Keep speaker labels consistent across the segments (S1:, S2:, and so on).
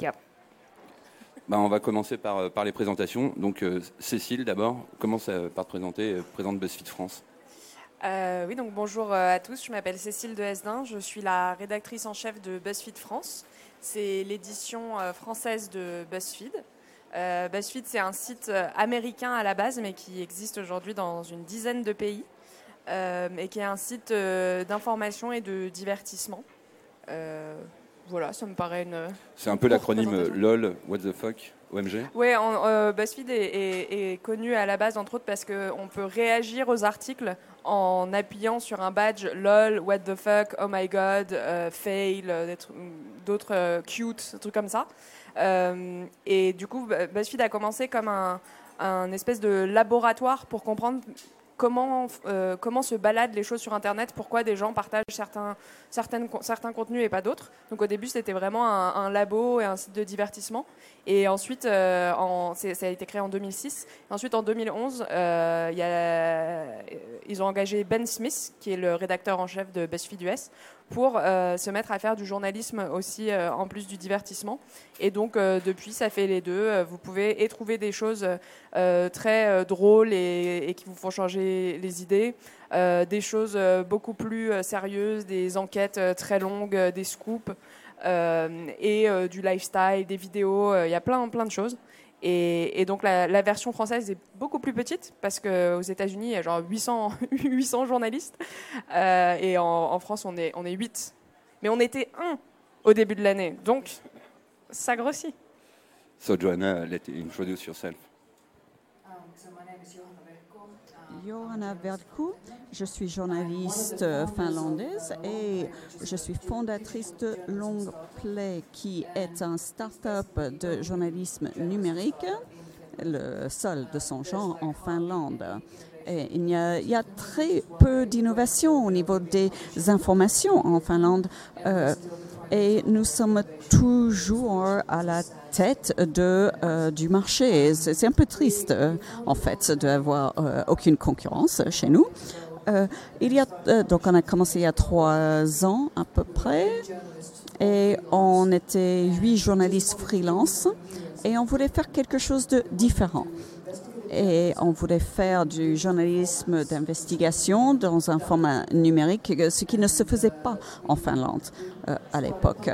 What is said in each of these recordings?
S1: Yep.
S2: Bah, on va commencer par, euh, par les présentations. Donc euh, Cécile d'abord, commence euh, par te présenter, euh, présente BuzzFeed France.
S3: Euh, oui, donc bonjour à tous. Je m'appelle Cécile de Hesdin. Je suis la rédactrice en chef de BuzzFeed France. C'est l'édition euh, française de BuzzFeed. Euh, BuzzFeed, c'est un site américain à la base, mais qui existe aujourd'hui dans une dizaine de pays, euh, et qui est un site euh, d'information et de divertissement. Euh, voilà, ça me paraît une.
S2: C'est un peu l'acronyme euh. LOL, What the fuck, OMG.
S3: Oui, BuzzFeed est, est- est connu à la base, entre autres, parce qu'on peut réagir aux articles en appuyant sur un badge LOL, What the fuck, Oh my god, euh, fail, euh, d'autres euh, cute, des trucs comme ça. Euh, et du coup, Bu- BuzzFeed a commencé comme un, un espèce de laboratoire pour comprendre comment, euh, comment se baladent les choses sur Internet, pourquoi des gens partagent certains, certains contenus et pas d'autres. Donc au début, c'était vraiment un, labo et un site de divertissement. Et ensuite, euh, ça a été créé en 2006. Et ensuite, en 2011, euh, il y a- euh, ils ont engagé Ben Smith, qui est le rédacteur en chef de BuzzFeed US, pour euh, se mettre à faire du journalisme aussi euh, en plus du divertissement. Et donc, euh, depuis, ça fait les deux. Vous pouvez et trouver des choses très drôles et, qui vous font changer les idées, des choses beaucoup plus sérieuses, des enquêtes très longues, des scoops et du lifestyle, des vidéos. Il y a plein, plein de choses. Et, donc la, version française est beaucoup plus petite parce qu'aux États-Unis, il y a genre 800, 800 journalistes Euh, et en, France, on est, on est 8. Mais on était 1 au début de l'année. Donc, ça grossit.
S2: So Johanna, let introduce yourself.
S4: Johanna Verdko, je suis journaliste finlandaise et je suis fondatrice de Longplay qui est un start-up de journalisme numérique, le seul de son genre en Finlande. Et il, y a, il y a très peu d'innovation au niveau des informations en Finlande. euh, et nous sommes toujours à la tête de, euh, du marché. C'est un peu triste, euh, en fait, d'avoir euh, aucune concurrence chez nous. Euh, il y a, euh, donc, on a commencé il y a trois ans à peu près, et on était huit journalistes freelance, et on voulait faire quelque chose de différent et on voulait faire du journalisme d'investigation dans un format numérique, ce qui ne se faisait pas en Finlande euh, à l'époque.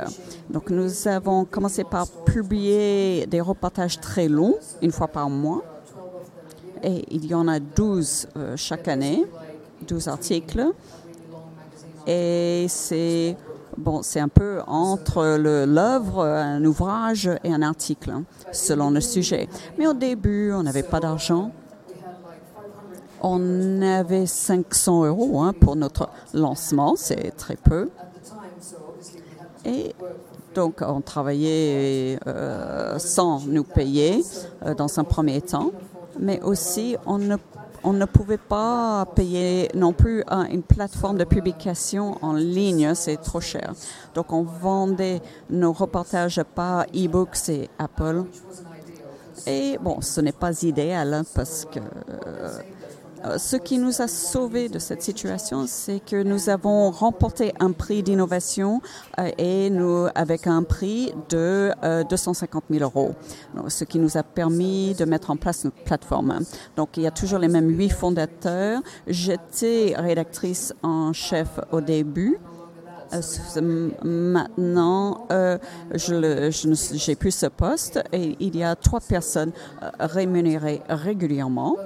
S4: Donc nous avons commencé par publier des reportages très longs, une fois par mois, et il y en a 12 euh, chaque année, 12 articles, et c'est Bon, c'est un peu entre l'œuvre, un ouvrage et un article, hein, selon le sujet. Mais au début, on n'avait pas d'argent. On avait 500 euros hein, pour notre lancement, c'est très peu. Et donc, on travaillait euh, sans nous payer euh, dans un premier temps, mais aussi on ne, on ne pouvait pas payer non plus un- une plateforme de publication en ligne, c'est trop cher. Donc, on vendait nos reportages par e-books et Apple. Et bon, ce n'est pas idéal parce que euh, ce qui nous a sauvés de cette situation, c'est que nous avons remporté un prix d'innovation euh, et nous avec un prix de euh, 250 000 euros, ce qui nous a permis de mettre en place notre plateforme. Donc il y a toujours les mêmes huit fondateurs. J'étais rédactrice en chef au début. Euh, Maintenant, euh, j'ai plus ce poste et il y a trois personnes euh, rémunérées régulièrement.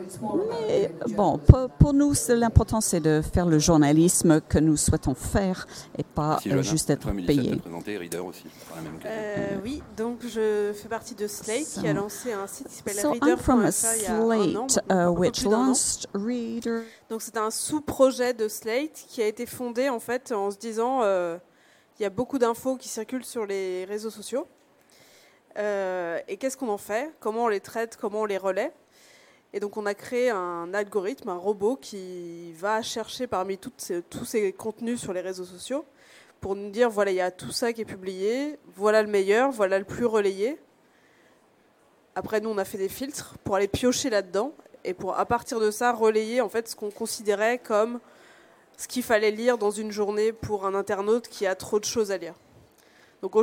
S4: Mais bon, pour, pour nous, l'important, c'est de faire le journalisme que nous souhaitons faire et pas
S2: Merci,
S4: euh, juste être payé.
S2: aussi.
S5: Euh, oui, donc je fais partie de Slate qui a
S4: So-
S5: lancé un site qui s'appelle
S4: So from a slate uh, which launched Reader.
S5: Donc c'est un sous-projet de Slate qui a été fondé en fait en se disant euh, il y a beaucoup d'infos qui circulent sur les réseaux sociaux. Euh, et qu'est-ce qu'on en fait? Comment on les traite? Comment on les relaie? Et donc on a créé un algorithme, un robot qui va chercher parmi tous ces contenus sur les réseaux sociaux pour nous dire voilà il y a tout ça qui est publié, voilà le meilleur, voilà le plus relayé. Après nous on a fait des filtres pour aller piocher là-dedans et pour à partir de ça relayer en fait ce qu'on considérait comme ce qu'il fallait lire dans une journée pour un internaute qui a trop de choses à lire. Donc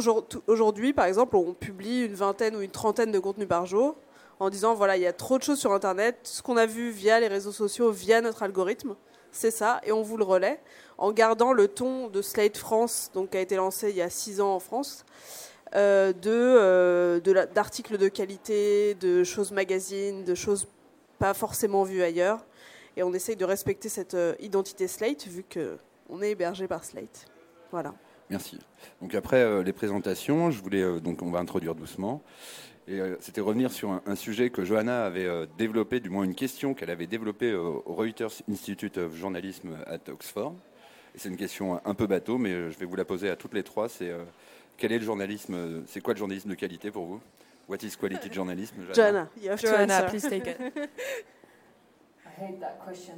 S5: aujourd'hui, par exemple, on publie une vingtaine ou une trentaine de contenus par jour en disant voilà, il y a trop de choses sur Internet, ce qu'on a vu via les réseaux sociaux, via notre algorithme, c'est ça, et on vous le relaie, en gardant le ton de Slate France, donc qui a été lancé il y a six ans en France, euh, de, euh, d'articles de, qualité, de choses magazines, de choses pas forcément vues ailleurs. Et on essaye de respecter cette euh, identité Slate, vu qu'on est hébergé par Slate. Voilà.
S2: Merci. Donc après les présentations, je voulais donc on va introduire doucement. Et c'était revenir sur un, sujet que Johanna avait développé, du moins une question qu'elle avait développée au Reuters Institute of Journalism à Oxford. Et c'est une question un peu bateau, mais je vais vous la poser à toutes les trois. C'est quel est le journalisme C'est quoi le journalisme de qualité pour vous? What is quality journalism
S5: Joanna, you have
S3: Joanna, please take it.
S1: I hate that question.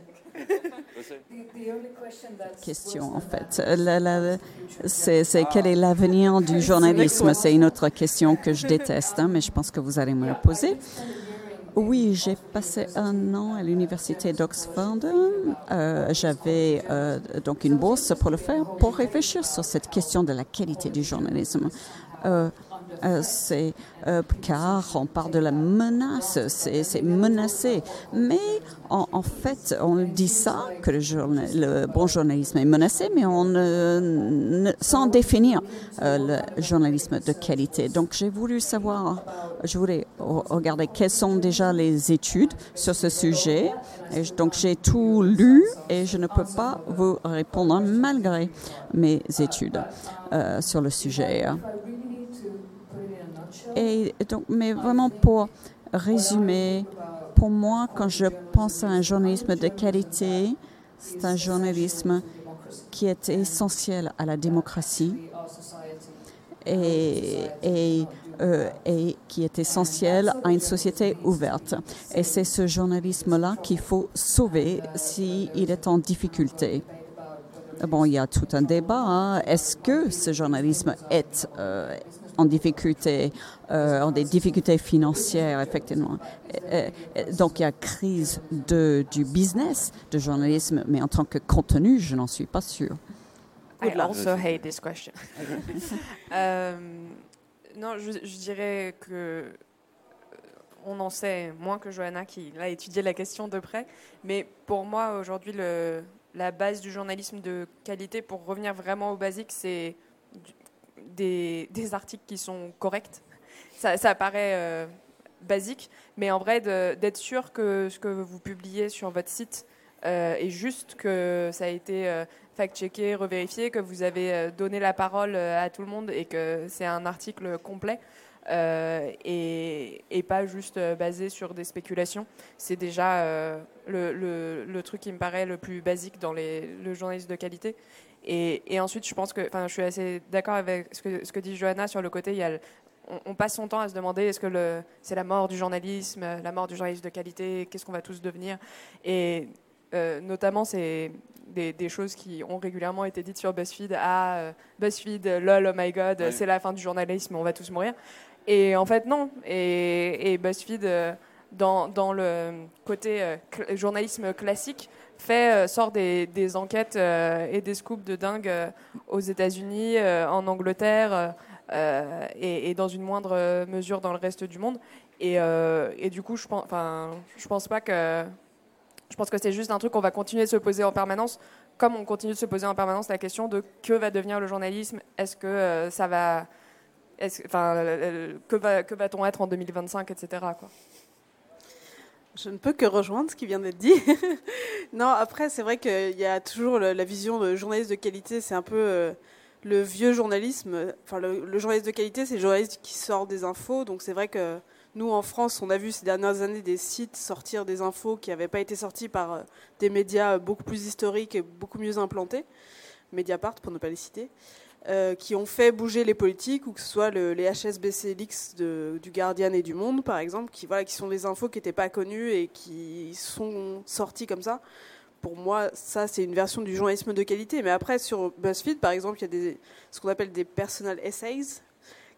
S4: question en fait. c'est quel est l'avenir du journalisme? C'est une autre question que je déteste, hein, mais je pense que vous allez me la poser. Oui, j'ai passé un an à l'université d'Oxford. Euh, J'avais euh, donc une bourse pour le faire, pour réfléchir sur cette question de la qualité du journalisme. Euh, euh, c'est euh, car on parle de la menace, c'est menacé. Mais en, fait, on dit ça que le, bon journalisme est menacé, mais on sans définir euh, le journalisme de qualité. Donc j'ai voulu savoir, je voulais regarder quelles sont déjà les études sur ce sujet. Et donc j'ai tout lu et je ne peux pas vous répondre malgré mes études sur le sujet. Donc, mais vraiment pour résumer, pour moi, quand je pense à un journalisme de qualité, c'est un journalisme qui est essentiel à la démocratie euh, et qui est essentiel à une société ouverte. Et c'est ce journalisme-là qu'il faut sauver s'il est en difficulté. Bon, il y a tout un débat. Hein. Est-ce que ce journalisme est euh, en difficulté, euh, en des difficultés financières, effectivement. donc il y a crise de, du business, de journalisme, mais en tant que contenu, je n'en suis pas sûre.
S3: I also hate this question. Euh, non, je, dirais que euh, on en sait moins que Johanna qui a étudié la question de près. Mais pour moi, aujourd'hui, la base du journalisme de qualité, pour revenir vraiment au basique, c'est des, articles qui sont corrects. Ça, paraît euh, basique, mais en vrai, d'être sûr que ce que vous publiez sur votre site euh, est juste, que ça a été euh, fact-checké, revérifié, que vous avez donné la parole à tout le monde et que c'est un article complet. et, pas juste basé sur des spéculations. C'est déjà le, le, truc qui me paraît le plus basique dans les, le journalisme de qualité. Et, ensuite, je pense que, enfin, je suis assez d'accord avec ce que, ce que dit Johanna sur le côté. Il y a on, passe son temps à se demander est-ce que c'est la mort du journalisme, la mort du journalisme de qualité, qu'est-ce qu'on va tous devenir? Et euh, notamment, c'est des, choses qui ont régulièrement été dites sur BuzzFeed. Ah, euh, BuzzFeed, lol, oh my god, c'est la fin du journalisme, on va tous mourir. Et en fait, non. Et, BuzzFeed, euh, dans, dans, le côté journalisme classique, fait, euh, sort des, enquêtes euh, et des scoops de dingue euh, aux États-Unis, en Angleterre et, dans une moindre mesure dans le reste du monde. Et, du coup, je pense, je pense pas que, je pense que c'est juste un truc qu'on va continuer de se poser en permanence, comme on continue de se poser en permanence la question de que va devenir le journalisme. Est-ce que ça va, enfin, que va, que va-t-on être en 2025, etc. Quoi.
S5: Je ne peux que rejoindre ce qui vient d'être dit. non, après, c'est vrai qu'il y a toujours la vision de journaliste de qualité, c'est un peu euh, le vieux journalisme. Enfin, le, journaliste de qualité, c'est le journaliste qui sort des infos. Donc, c'est vrai que nous, en France, on a vu ces dernières années des sites sortir des infos qui n'avaient pas été sortis par euh, des médias beaucoup plus historiques et beaucoup mieux implantés. Mediapart, pour ne pas les citer. Euh, qui ont fait bouger les politiques, ou que ce soit les HSBC Leaks du Guardian et du Monde, par exemple, qui, voilà, qui sont des infos qui n'étaient pas connues et qui sont sorties comme ça. Pour moi, ça, c'est une version du journalisme de qualité. Mais après, sur BuzzFeed, par exemple, il y a des, ce qu'on appelle des personal essays,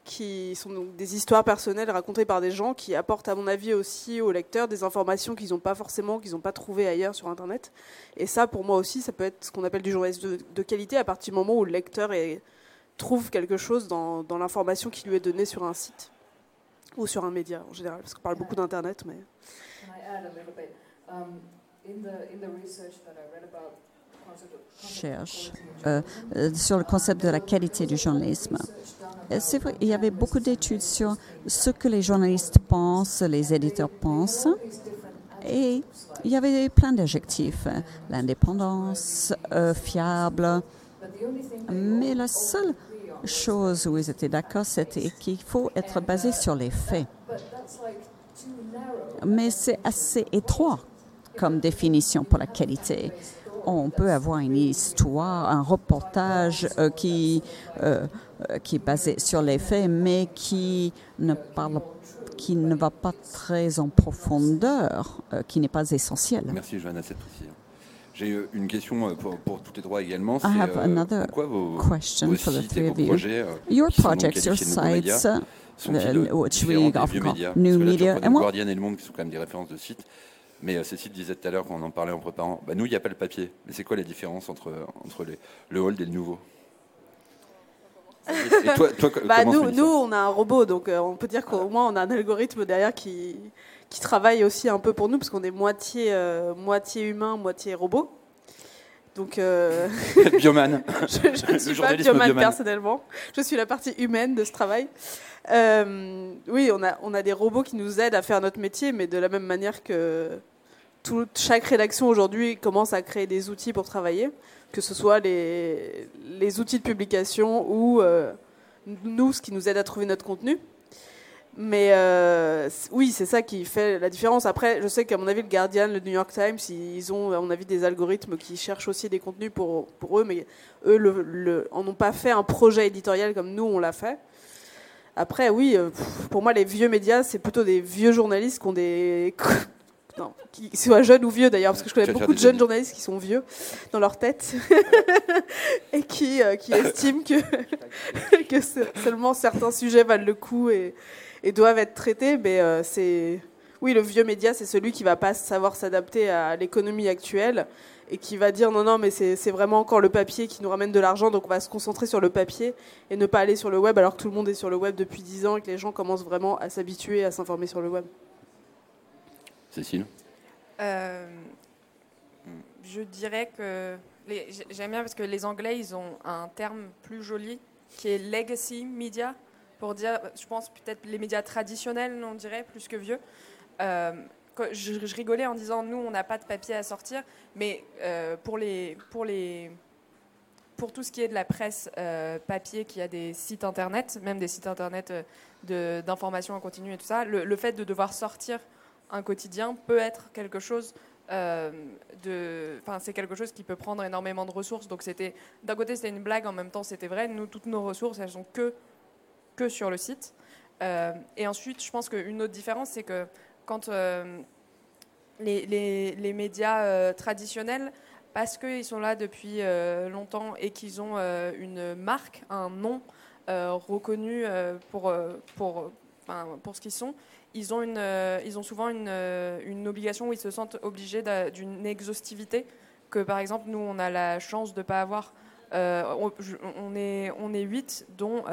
S5: qui sont donc des histoires personnelles racontées par des gens qui apportent, à mon avis, aussi aux lecteurs des informations qu'ils n'ont pas forcément, qu'ils n'ont pas trouvées ailleurs sur Internet. Et ça, pour moi aussi, ça peut être ce qu'on appelle du journalisme de, qualité à partir du moment où le lecteur est trouve quelque chose dans, dans l'information qui lui est donnée sur un site ou sur un média en général, parce qu'on parle beaucoup d'Internet. Mais...
S1: Can I add a little bit? Um, in the in the research that I read about the concept of- concept of
S4: Cherche euh,
S1: journalism,
S4: euh, sur le concept de la qualité du journalisme. Euh, C'est vrai, il y avait beaucoup d'études sur ce que les journalistes pensent, les éditeurs pensent, et il y avait plein d'adjectifs. L'indépendance, euh, fiable, mais la seule chose où ils étaient d'accord, c'était qu'il faut être basé sur les faits. Mais c'est assez étroit comme définition pour la qualité. On peut avoir une histoire, un reportage euh, qui, qui est basé sur les faits, mais qui ne parle qui ne va pas très en profondeur, euh, qui n'est pas essentiel.
S2: Merci Johanna, cette précision. J'ai euh, une question euh, pour, pour tous les droits également. C'est
S4: have
S2: euh,
S4: another
S2: pourquoi vos,
S4: question
S2: vos
S4: for the
S2: sites
S4: three of you.
S2: euh,
S4: Your projects, your sites, which we
S2: vieux
S4: call new media. And what-
S2: Guardian et Le Monde qui sont quand même des références de sites. Mais euh, sites disaient tout à l'heure, quand on en parlait en préparant, bah, nous, il n'y a pas le papier. Mais c'est quoi la différence entre, entre les, le old et le nouveau? Et toi, toi, co-
S5: Bah, nous, on a un robot, donc euh, on peut dire qu'au moins on a un algorithme derrière qui, qui travaille aussi un peu pour nous, parce qu'on est moitié, euh, moitié humain, moitié robot. Donc, euh,
S2: Bioman.
S5: je, je ne suis pas biomane
S2: biomane.
S5: personnellement. Je suis la partie humaine de ce travail. Euh, oui, on a, on a des robots qui nous aident à faire notre métier, mais de la même manière que toute, chaque rédaction aujourd'hui commence à créer des outils pour travailler, que ce soit les, les outils de publication ou euh, nous, ce qui nous aide à trouver notre contenu. Mais euh, oui, c'est ça qui fait la différence. Après, je sais qu'à mon avis, le Guardian, le New York Times, ils ont, à mon avis, des algorithmes qui cherchent aussi des contenus pour, pour eux, mais eux le, le- en ont pas fait un projet éditorial comme nous, on l'a fait. Après, oui, euh, pour moi, les vieux médias, c'est plutôt des vieux journalistes qui ont des. Non, qui soient jeunes ou vieux d'ailleurs, parce que je connais beaucoup de jeunes journalistes qui sont vieux dans leur tête et qui, euh, qui estiment que, que se- seulement certains sujets valent le coup et, et doivent être traités. Mais euh, c'est. Oui, le vieux média, c'est celui qui va pas savoir s'adapter à l'économie actuelle et qui va dire non, non, mais c'est c'est vraiment encore le papier qui nous ramène de l'argent, donc on va se concentrer sur le papier et ne pas aller sur le web alors que tout le monde est sur le web depuis 10 ans et que les gens commencent vraiment à s'habituer à s'informer sur le web.
S2: Cécile
S3: Euh, je dirais que j'aime bien parce que les Anglais ils ont un terme plus joli qui est legacy media pour dire, je pense peut-être les médias traditionnels on dirait plus que vieux. Euh, je, rigolais en disant nous on n'a pas de papier à sortir, mais euh, pour les pour les pour tout ce qui est de la presse euh, papier qui a des sites internet, même des sites internet d'information en continu et tout ça, le fait de devoir sortir un quotidien peut être quelque chose euh, de, enfin c'est quelque chose qui peut prendre énormément de ressources. Donc c'était d'un côté c'était une blague, en même temps c'était vrai. Nous toutes nos ressources elles sont que que sur le site. Euh, et ensuite je pense qu'une autre différence c'est que quand euh, les, les- les médias traditionnels parce qu'ils sont là depuis longtemps et qu'ils ont une marque, un nom reconnu pour, pour, pour ce qu'ils sont, ils ont, euh, souvent une, euh, une obligation où ils se sentent obligés d'une exhaustivité que par exemple nous on a la chance de ne pas avoir. Euh, on, est on est huit dont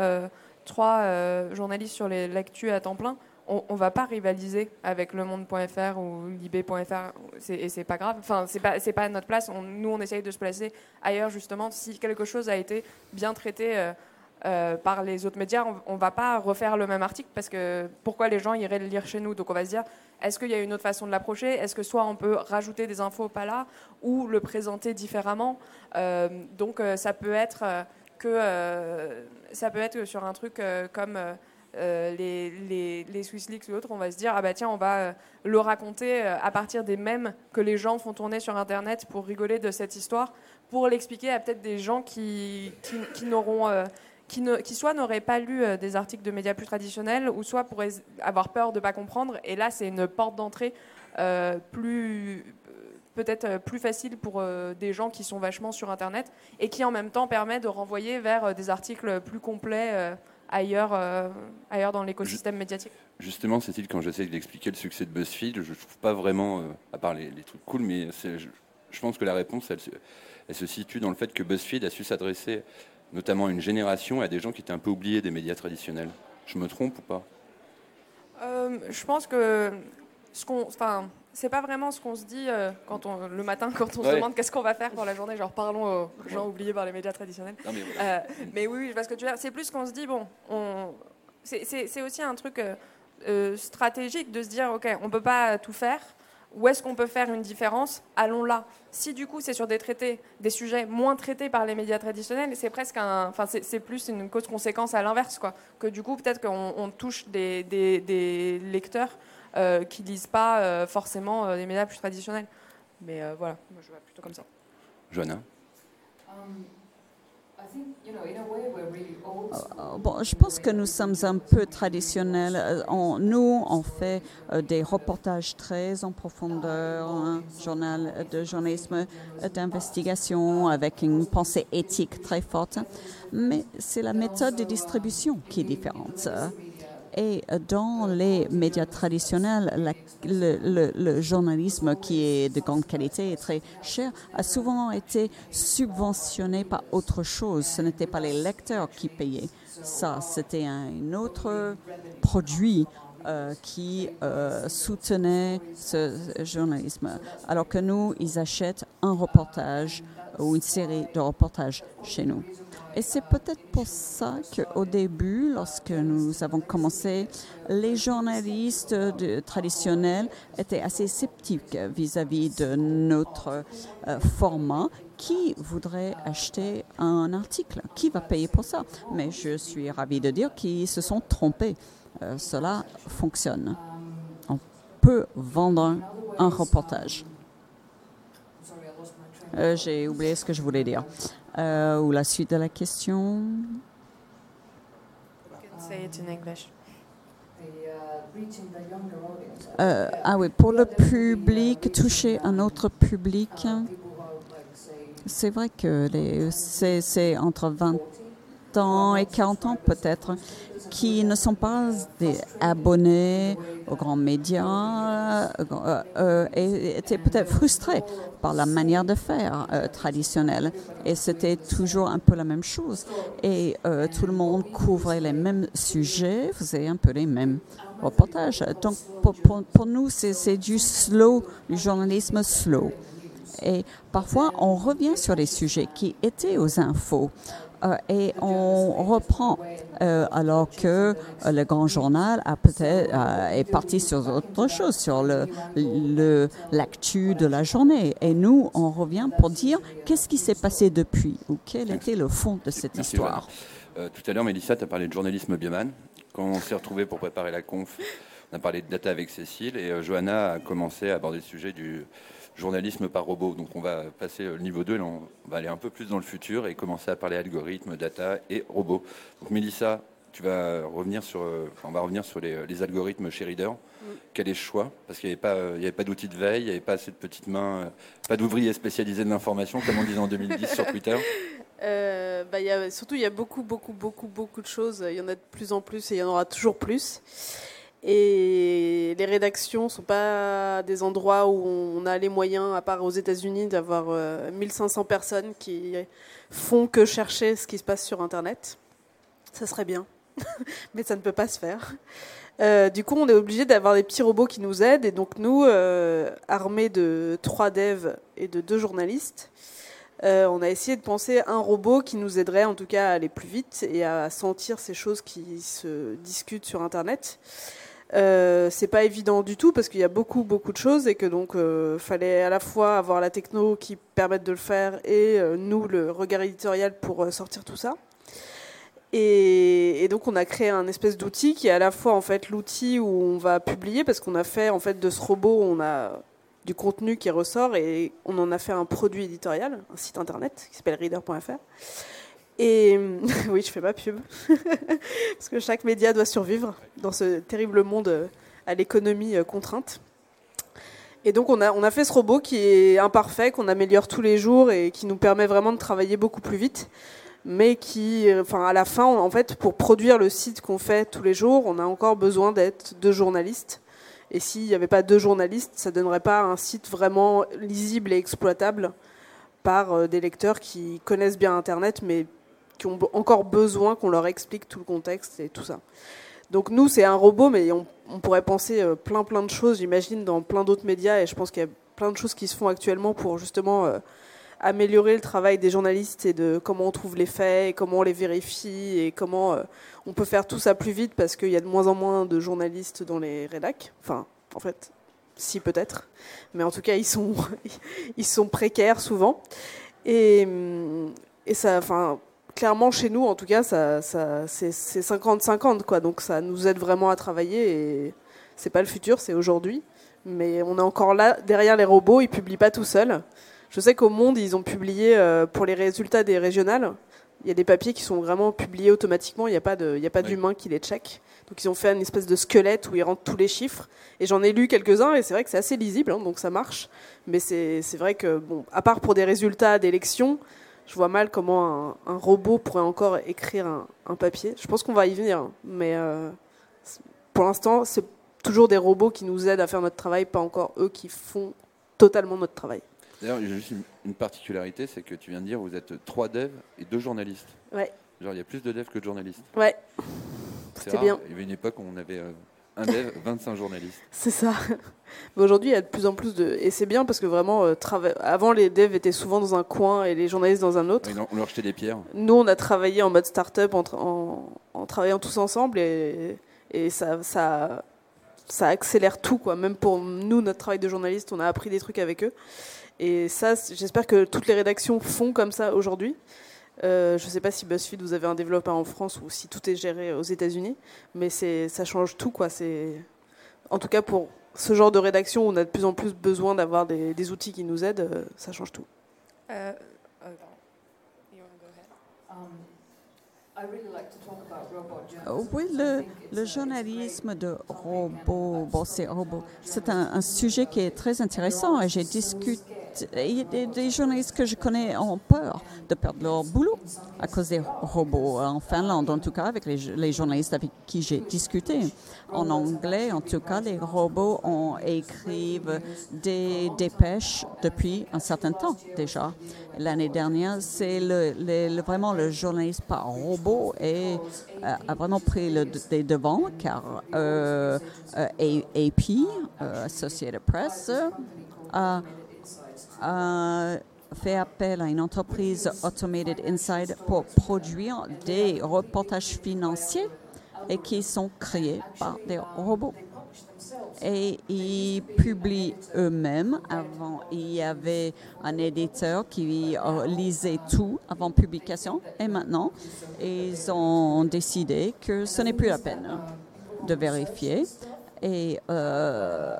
S3: trois journalistes sur l'actu à temps plein. On, on va pas rivaliser avec Le Monde.fr ou Libé.fr et c'est pas grave. Enfin c'est pas c'est pas notre place. Nous on essaye de se placer ailleurs justement si quelque chose a été bien traité. Euh, par les autres médias, on, on va pas refaire le même article parce que pourquoi les gens iraient le lire chez nous? Donc on va se dire, est-ce qu'il y a une autre façon de l'approcher? Est-ce que soit on peut rajouter des infos pas là ou le présenter différemment? Euh, Donc euh, ça peut être que ça peut être sur un truc comme les, les, les Swiss Leaks ou autres, on va se dire ah bah tiens on va le raconter à partir des mèmes que les gens font tourner sur internet pour rigoler de cette histoire, pour l'expliquer à peut-être des gens qui, qui, n'auront qui, soit n'auraient pas lu euh, des articles de médias plus traditionnels, ou soit pourraient avoir peur de ne pas comprendre. Et là, c'est une porte d'entrée euh, plus euh, peut-être plus facile pour des gens qui sont vachement sur Internet, et qui en même temps permet de renvoyer vers des articles plus complets ailleurs, ailleurs dans l'écosystème médiatique.
S2: Justement, Cécile, quand j'essaie d'expliquer le succès de BuzzFeed, je ne trouve pas vraiment, à part les, trucs cool, mais je, pense que la réponse, elle, se- elle se situe dans le fait que BuzzFeed a su s'adresser notamment une génération, à des gens qui étaient un peu oubliés des médias traditionnels. Je me trompe ou pas?
S3: Euh, je pense que ce qu'on, enfin, c'est pas vraiment ce qu'on se dit euh, quand on, le matin quand on se demande qu'est-ce qu'on va faire pour la journée. Genre parlons aux gens oubliés par les médias traditionnels.
S2: Non, mais voilà.
S3: Euh, mais oui, je vois ce que tu veux dire. C'est plus qu'on se dit, bon, on... c'est- aussi un truc stratégique de se dire, ok, on peut pas tout faire. Où est-ce qu'on peut faire une différence? Allons là. Si du coup c'est sur des traités, des sujets moins traités par les médias traditionnels, c'est presque un, enfin c'est plus une cause-conséquence à l'inverse quoi. Que du coup peut-être qu'on on touche des, des- des lecteurs euh, qui lisent pas euh, forcément euh, les médias plus traditionnels. Mais euh, voilà, moi je vois plutôt comme ça.
S2: Johanna?
S1: Um,
S4: Bon, je pense que nous sommes un peu traditionnels. Euh, on- nous, on fait euh, des reportages très en profondeur, un journal de journalisme euh, d'investigation avec une pensée éthique très forte. Mais c'est la méthode de distribution qui est différente. Et dans les médias traditionnels, le journalisme qui est de grande qualité et très cher a souvent été subventionné par autre chose. Ce n'était pas les lecteurs qui payaient. Ça, c'était un autre produit euh, qui euh, soutenait ce journalisme. Alors que nous, ils achètent un reportage ou une série de reportages chez nous. Et c'est peut-être pour ça qu'au début, lorsque nous avons commencé, les journalistes traditionnels étaient assez sceptiques vis-à-vis de notre euh, format. Qui voudrait acheter un article? Qui va payer pour ça? Mais je suis ravie de dire qu'ils se sont trompés. Euh, cela fonctionne. On peut vendre un reportage. Euh, J'ai oublié ce que je voulais dire. Euh, ou la suite de la question?
S1: Uh.
S4: Euh, ah oui, pour le public, toucher un autre public, c'est vrai que c'est entre 20
S1: 40,
S4: et 40 ans peut-être, qui ne sont pas des abonnés aux grands médias euh, euh, et étaient peut-être frustrés par la manière de faire euh, traditionnelle. Et c'était toujours un peu la même chose. Et euh, tout le monde couvrait les mêmes sujets, faisait un peu les mêmes reportages. Donc pour, pour- nous, c'est du slow, du journalisme slow. Et parfois, on revient sur les sujets qui étaient aux infos euh, et on reprend, euh, alors que euh, le grand journal a peut-être euh, est parti sur autre chose, sur le le- l'actu de la journée. Et nous, on revient pour dire qu'est-ce qui s'est passé depuis ou quel était le fond de cette
S2: Merci,
S4: histoire.
S2: Euh, tout à l'heure, Mélissa, tu as parlé de journalisme bioman. Quand on s'est retrouvés pour préparer la conf, on a parlé de data avec Cécile et euh, Johanna a commencé à aborder le sujet du journalisme par robot. Donc on va passer au niveau 2, là, on va aller un peu plus dans le futur et commencer à parler algorithmes, data et robots. Donc Mélissa, tu vas revenir sur, euh, enfin, on va revenir sur les, les algorithmes chez Reader. Quel est le choix? Parce qu'il n'y avait pas, euh, il y avait pas d'outils de veille, il n'y avait pas assez de petites mains, euh, pas d'ouvriers spécialisés de l'information, comme on disait en 2010 sur Twitter.
S5: Euh, bah, il y a, surtout, il y a beaucoup, beaucoup, beaucoup, beaucoup de choses. Il y en a de plus en plus et il y en aura toujours plus. Et les rédactions ne sont pas des endroits où on a les moyens, à part aux États-Unis, d'avoir euh, 1500 personnes qui font que chercher ce qui se passe sur Internet. Ça serait bien, mais ça ne peut pas se faire. Euh, du coup, on est obligé d'avoir des petits robots qui nous aident. Et donc, nous, euh, armés de trois devs et de deux journalistes, euh, on a essayé de penser un robot qui nous aiderait en tout cas à aller plus vite et à sentir ces choses qui se discutent sur Internet. Euh, c'est pas évident du tout parce qu'il y a beaucoup beaucoup de choses et que donc euh, fallait à la fois avoir la techno qui permette de le faire et euh, nous le regard éditorial pour euh, sortir tout ça. Et, et donc on a créé un espèce d'outil qui est à la fois en fait l'outil où on va publier parce qu'on a fait en fait de ce robot on a du contenu qui ressort et on en a fait un produit éditorial, un site internet qui s'appelle reader.fr. Et oui, je fais ma pub parce que chaque média doit survivre dans ce terrible monde euh, à l'économie euh, contrainte. Et donc on a, on a fait ce robot qui est imparfait, qu'on améliore tous les jours et qui nous permet vraiment de travailler beaucoup plus vite mais qui, euh, enfin, à la fin, en fait, pour produire le site qu'on fait tous les jours, on a encore besoin d'être deux journalistes. Et s'il n'y avait pas deux journalistes, ça donnerait pas un site vraiment lisible et exploitable par des lecteurs qui connaissent bien Internet, mais qui ont encore besoin qu'on leur explique tout le contexte et tout ça. Donc nous, c'est un robot, mais on, pourrait penser euh, plein plein de choses, j'imagine, dans plein d'autres médias, et je pense qu'il y a plein de choses qui se font actuellement pour justement euh, améliorer le travail des journalistes et de comment on trouve les faits, et comment on les vérifie, et comment euh, on peut faire tout ça plus vite parce qu'il y a de moins en moins de journalistes dans les rédacs. Enfin, en fait, si peut-être, mais en tout cas, ils sont, ils sont précaires souvent. Et, et ça, enfin, clairement, chez nous, en tout cas, ça, ça, c'est 50-50, quoi. Donc ça nous aide vraiment à travailler et c'est pas le futur, c'est aujourd'hui. Mais on est encore là, derrière les robots, ils publient pas tout seuls. Je sais qu'au Monde, ils ont publié euh, pour les résultats des régionales. Il y a des papiers qui sont vraiment publiés automatiquement. Il n'y a pas de, il y a pas
S2: Oui.
S5: d'humain qui les check. Donc ils ont fait une espèce de squelette où ils rentrent tous les chiffres. Et j'en ai lu quelques-uns et c'est vrai que c'est assez lisible, hein, donc ça marche. Mais c'est vrai que, bon, à part pour des résultats d'élection, je vois mal comment un, un robot pourrait encore écrire un, un papier. Je pense qu'on va y venir, hein. mais euh, pour l'instant, c'est toujours des robots qui nous aident à faire notre travail, pas encore eux qui font totalement notre travail.
S2: D'ailleurs, il y a juste une, particularité, c'est que tu viens de dire vous êtes trois devs et deux journalistes.
S5: Ouais.
S2: Genre, il y a plus de devs que de journalistes.
S5: Ouais,
S2: C'est
S5: C'était bien.
S2: Il y avait une époque où on avait euh, un dev, 25 journalistes.
S5: c'est ça. Mais aujourd'hui, il y a de plus en plus de. Et c'est bien parce que vraiment, euh, trava- avant, les devs étaient souvent dans un coin et les journalistes dans un autre.
S2: On leur jetait des pierres.
S5: Nous, on a travaillé en mode start-up en, tra- en, en travaillant tous ensemble et, et ça, ça, ça accélère tout. Quoi. Même pour nous, notre travail de journaliste, on a appris des trucs avec eux. Et ça, j'espère que toutes les rédactions font comme ça aujourd'hui. Euh, je ne sais pas si BuzzFeed, vous avez un développeur en France ou si tout est géré aux États-Unis, mais ça change tout. Quoi. En tout cas, pour ce genre de rédaction où on a de plus en plus besoin d'avoir des, des outils qui nous aident, euh, ça change tout.
S3: Euh, pardon. You wanna go ahead?
S1: I really like to talk about robot
S4: Oh,
S1: journalism
S4: Oui, le, journalisme de robots, bon, C'est un, un sujet qui est très intéressant et j'ai discuté. Il y a des, journalistes que je connais ont peur de perdre leur boulot à cause des robots en Finlande, en tout cas avec les, journalistes avec qui j'ai discuté. En anglais, en tout cas, les robots ont écrivent des dépêches depuis un certain temps déjà. L'année dernière, c'est vraiment le journaliste par robot et euh, a vraiment pris le des devants car euh, euh, AP, Associated Press, a, a fait appel à une entreprise Automated Inside pour produire des reportages financiers et qui sont créés par des robots. Et ils publient eux-mêmes. Avant, il y avait un éditeur qui euh, lisait tout avant publication. Et maintenant, ils ont décidé que ce n'est plus la peine de vérifier. Euh,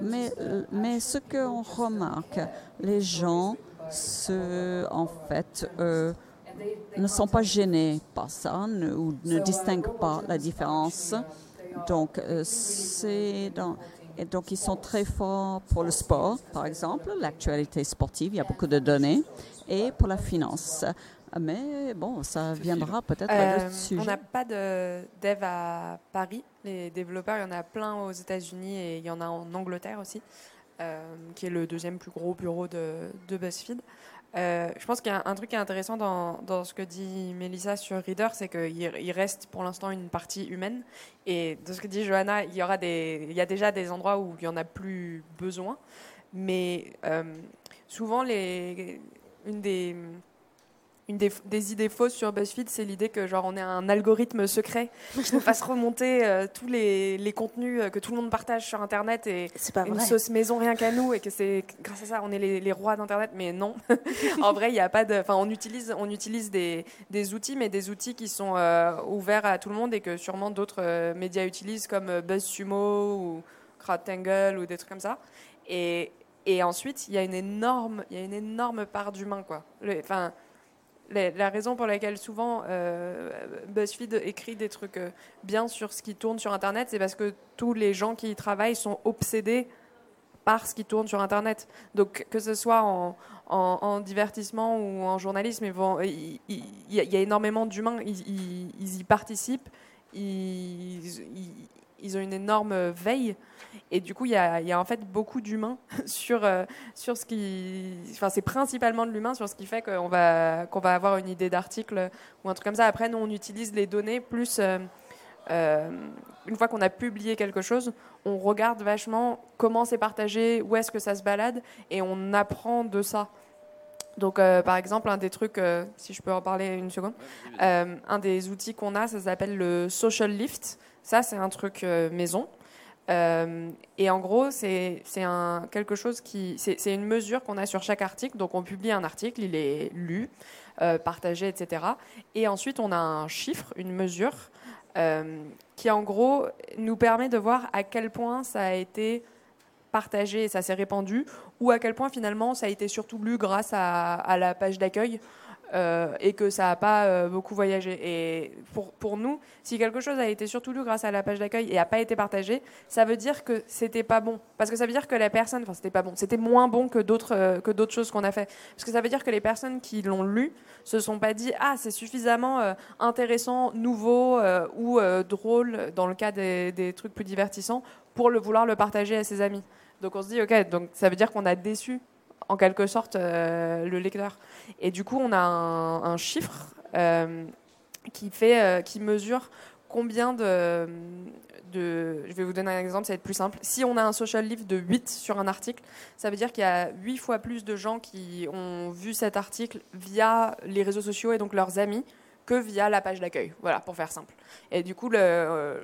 S4: mais, mais ce qu'on remarque, les gens se, en fait, euh, ne sont pas gênés par ça ne- ou ne distinguent pas la différence. Donc, euh, donc, ils sont très forts pour le sport, par exemple, l'actualité sportive, il y a beaucoup de données, et pour la finance. Mais bon, ça viendra peut-être à
S3: Euh, on n'a pas de dev à Paris. Les développeurs, il y en a plein aux États-Unis et il y en a en Angleterre aussi, euh, qui est le deuxième plus gros bureau de, de BuzzFeed. Euh, je pense qu'il y a un truc qui est intéressant dans, dans ce que dit Melissa sur Reader, c'est qu'il il reste pour l'instant une partie humaine. Et de ce que dit Johanna, il y, aura des, il y a déjà des endroits où il n'y en a plus besoin. Mais euh, souvent, les, une des une des, des idées fausses sur BuzzFeed, c'est l'idée que genre on ait un algorithme secret qui nous fasse remonter euh, tous les, les contenus euh, que tout le monde partage sur Internet et
S5: pas
S3: une sauce maison rien qu'à nous et que c'est grâce à ça on est les, les rois d'Internet. Mais non, en vrai il a pas de. Enfin on utilise on utilise des, des outils, mais des outils qui sont euh, ouverts à tout le monde et que sûrement d'autres euh, médias utilisent comme BuzzSumo ou CrowdTangle ou des trucs comme ça. Et, et ensuite il y a une énorme il y a une énorme part d'humain quoi. Enfin la, raison pour laquelle souvent euh, BuzzFeed écrit des trucs euh, bien sur ce qui tourne sur Internet, c'est parce que tous les gens qui y travaillent sont obsédés par ce qui tourne sur Internet. Donc que ce soit en, en- en divertissement ou en journalisme, il y, a- énormément d'humains, ils- ils y participent, ils, ils- ont une énorme veille. Et du coup, il y a, en fait beaucoup d'humains sur, sur ce qui. Enfin, c'est principalement de l'humain sur ce qui fait qu'on va, qu'on va avoir une idée d'article ou un truc comme ça. Après, nous, on utilise les données plus. une fois qu'on a publié quelque chose, on regarde vachement comment c'est partagé, où est-ce que ça se balade, et on apprend de ça. Donc, euh, par exemple, un des trucs, euh, si je peux en parler une seconde, euh, un des outils qu'on a, ça s'appelle le Social Lift. Ça, c'est un truc maison. et en gros, c'est un quelque chose qui, c'est une mesure qu'on a sur chaque article. Donc, on publie un article, il est lu, partagé, etc. Et ensuite, on a un chiffre, une mesure, qui en gros nous permet de voir à quel point ça a été partagé et ça s'est répandu, ou à quel point finalement ça a été surtout lu grâce à, la page d'accueil. Euh, et que ça n'a pas euh, beaucoup voyagé. Et pour, pour nous, si quelque chose a été surtout lu grâce à la page d'accueil et n'a pas été partagé, ça veut dire que c'était pas bon. Parce que ça veut dire que la personne, enfin c'était pas bon, c'était moins bon que d'autres euh, choses qu'on a fait. Parce que ça veut dire que les personnes qui l'ont lu se sont pas dit ah c'est suffisamment intéressant, nouveau ou drôle dans le cas des, des trucs plus divertissants pour le vouloir le partager à ses amis. Donc on se dit, ok, donc ça veut dire qu'on a déçu en quelque sorte euh, le lecteur. Et du coup, on a un, chiffre euh, qui, fait, euh, qui mesure combien de, Je vais vous donner un exemple, ça va être plus simple. Si on a un social lift de 8 sur un article, ça veut dire qu'il y a 8 fois plus de gens qui ont vu cet article via les réseaux sociaux et donc leurs amis que via la page d'accueil. Voilà, pour faire simple. Et du coup, le,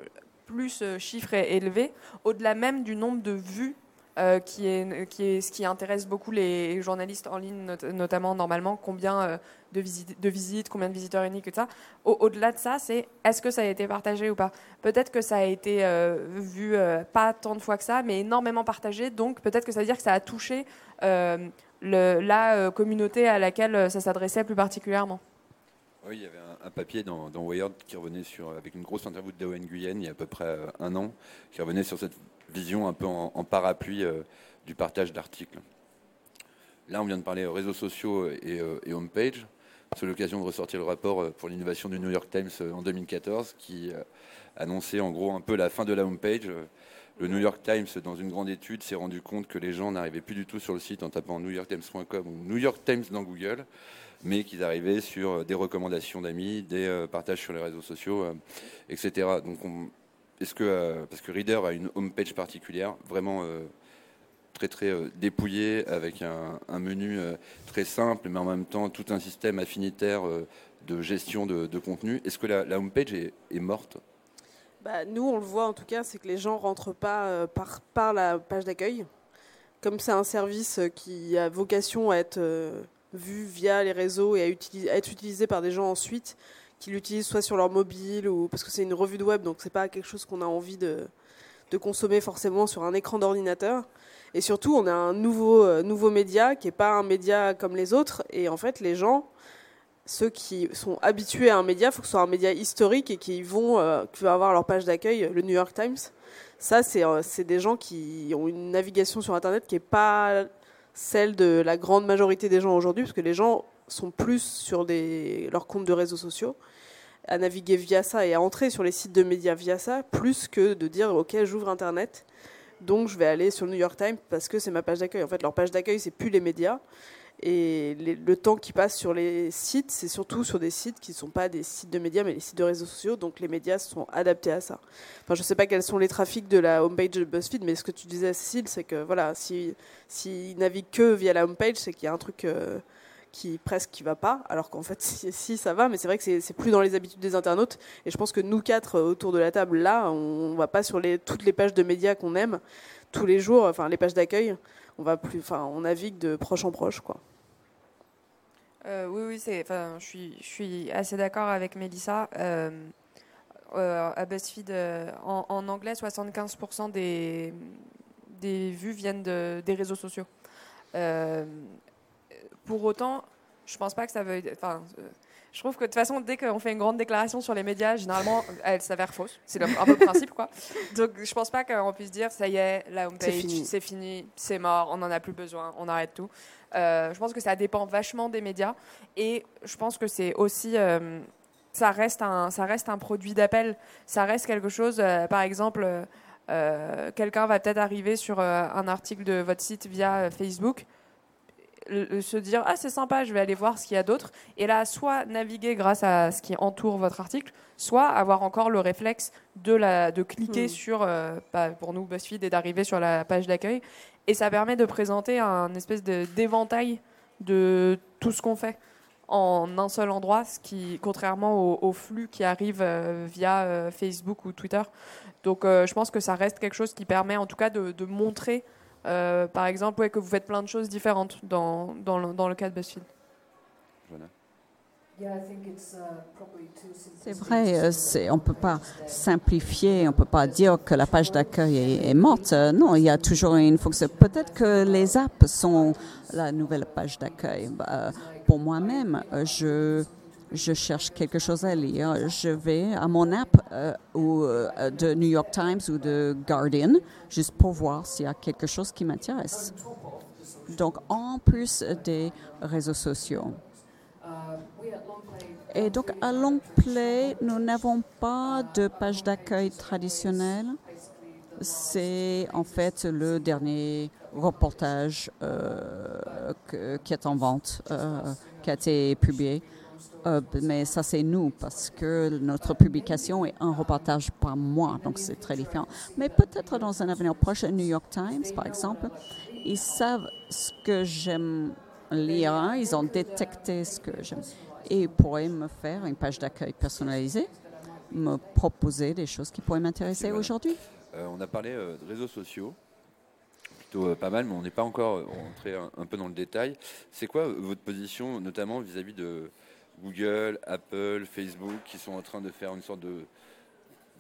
S3: plus ce chiffre est élevé, au-delà même du nombre de vues euh, qui, est, ce qui intéresse beaucoup les journalistes en ligne, notamment normalement, combien euh, de, visites, combien de visiteurs uniques et ça. Au-delà de ça, c'est est-ce que ça a été partagé ou pas? Peut-être que ça a été euh, vu pas tant de fois que ça, mais énormément partagé, donc peut-être que ça veut dire que ça a touché la communauté à laquelle ça s'adressait plus particulièrement.
S2: Oui, il y avait un, papier dans, dans, Wired qui revenait sur, avec une grosse interview de Dawen Nguyen il y a à peu près un an, qui revenait sur cette vision un peu en, parapluie euh, du partage d'articles. Là, on vient de parler réseaux sociaux et, euh, et homepage. C'est l'occasion de ressortir le rapport euh, pour l'innovation du New York Times en 2014 qui annonçait en gros un peu la fin de la homepage. Le New York Times, dans une grande étude, s'est rendu compte que les gens n'arrivaient plus du tout sur le site en tapant newyorktimes.com ou New York Times dans Google, mais qu'ils arrivaient sur des recommandations d'amis, des partages sur les réseaux sociaux, etc. Donc on, est-ce que, euh, parce que Reader a une homepage particulière, vraiment euh, très très euh, dépouillée, avec un, menu très simple, mais en même temps tout un système affinitaire de gestion de, contenu. Est-ce que la, la homepage est, morte?
S5: Bah, Nous, on le voit en tout cas, c'est que les gens rentrent pas par, la page d'accueil. Comme c'est un service qui a vocation à être vu via les réseaux et à être utilisé par des gens ensuite, qui l'utilisent soit sur leur mobile ou parce que c'est une revue de web, donc c'est pas quelque chose qu'on a envie de, de, consommer forcément sur un écran d'ordinateur. Et surtout, on a un nouveau, euh, nouveau média qui n'est pas un média comme les autres. Et en fait, les gens, ceux qui sont habitués à un média, il faut que ce soit un média historique et qui vont, euh, qui avoir leur page d'accueil, le New York Times. Ça, c'est euh, des gens qui ont une navigation sur Internet qui n'est pas celle de la grande majorité des gens aujourd'hui, parce que les gens sont plus sur leurs comptes de réseaux sociaux, à naviguer via ça et à entrer sur les sites de médias via ça, plus que de dire ok j'ouvre internet, donc je vais aller sur le New York Times parce que c'est ma page d'accueil. En fait, leur page d'accueil c'est plus les médias. Et le temps qui passe sur les sites, c'est surtout sur des sites qui ne sont pas des sites de médias, mais les sites de réseaux sociaux. Donc les médias sont adaptés à ça. Enfin, je ne sais pas quels sont les trafics de la homepage de BuzzFeed, mais ce que tu disais, Cécile, c'est que voilà, s'ils si, si naviguent que via la homepage, c'est qu'il y a un truc. Euh, qui presque qui va pas, alors qu'en fait si, ça va, mais c'est vrai que c'est plus dans les habitudes des internautes. Et je pense que nous quatre euh, autour de la table là, on, va pas sur toutes les pages de médias qu'on aime tous les jours, enfin les pages d'accueil, on va plus, enfin on navigue de proche en proche quoi.
S3: Euh, oui, oui, c'est, enfin, je suis, assez d'accord avec Mélissa. Euh, à BuzzFeed, en, anglais, 75% des, vues viennent de, des réseaux sociaux. Pour autant, je pense pas que ça veut. Enfin, euh, je trouve que de toute façon, dès qu'on fait une grande déclaration sur les médias, généralement, elle s'avère fausse. C'est un peu le principe, quoi. Donc, je pense pas qu'on puisse dire, ça y est, la homepage, c'est fini, c'est mort, on n'en a plus besoin, on arrête tout. Euh, je pense que ça dépend vachement des médias. Et je pense que c'est aussi. Euh, ça, reste un, ça reste un produit d'appel. Ça reste quelque chose, par exemple quelqu'un va peut-être arriver sur un article de votre site via Facebook se dire ah c'est sympa je vais aller voir ce qu'il y a d'autre et là soit naviguer grâce à ce qui entoure votre article soit avoir encore le réflexe de la de cliquer hmm. sur euh, bah, pour nous BuzzFeed et d'arriver sur la page d'accueil et ça permet de présenter un espèce de d'éventail de tout ce qu'on fait en un seul endroit, ce qui, contrairement au, flux qui arrive euh, via euh, Facebook ou Twitter. Donc, je pense que ça reste quelque chose qui permet, en tout cas, de, de montrer euh, par exemple, ouais, que vous faites plein de choses différentes dans, dans, le, dans le cas de BuzzFeed.
S4: C'est vrai, euh, on ne peut pas simplifier, on ne peut pas dire que la page d'accueil est, morte. Euh, non, il y a toujours une fonction. Peut-être que les apps sont la nouvelle page d'accueil. Bah, pour moi-même, je je cherche quelque chose à lire, je vais à mon app euh, ou, euh, de New York Times ou de Guardian, juste pour voir s'il y a quelque chose qui m'intéresse. Donc, en plus des réseaux sociaux. Et donc, à Longplay, nous n'avons pas de page d'accueil traditionnelle. C'est en fait le dernier reportage euh, qui est en vente, qui a été publié. Euh, mais ça, c'est nous, parce que notre publication est un reportage par mois, donc c'est très différent. Mais peut-être dans un avenir prochain, New York Times, par exemple, ils savent ce que j'aime lire, hein. ils ont détecté ce que j'aime. Et ils pourraient me faire une page d'accueil personnalisée, me proposer des choses qui pourraient m'intéresser aujourd'hui.
S2: Euh, on a parlé euh, de réseaux sociaux plutôt pas mal, mais on n'est pas encore rentré un, peu dans le détail. C'est quoi votre position, notamment vis-à-vis de, Google, Apple, Facebook, qui sont en train de faire une sorte de,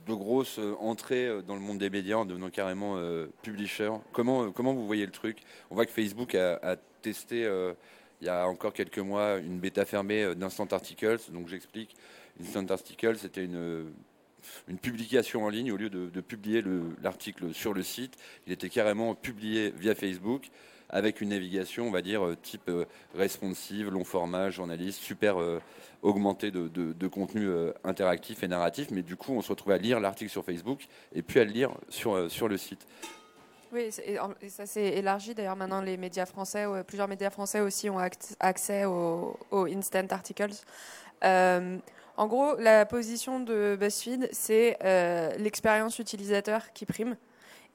S2: de grosse euh, entrée euh, dans le monde des médias en devenant carrément euh, publisher. Comment, comment vous voyez le truc? On voit que Facebook a, testé il y a encore quelques mois une bêta fermée d'Instant Articles. Donc j'explique, Instant Articles, c'était une, une publication en ligne au lieu de, de publier l'article sur le site. Il était carrément publié via Facebook avec une navigation, on va dire, euh, type euh, responsive, long format, journaliste, super euh, augmenté de, de, contenu interactif et narratif. Mais du coup, on se retrouvait à lire l'article sur Facebook et puis à le lire sur, sur le site.
S3: Oui, et ça s'est élargi. D'ailleurs, maintenant, les médias français, plusieurs médias français aussi ont accès aux, instant articles. en gros, la position de BuzzFeed, c'est l'expérience utilisateur qui prime.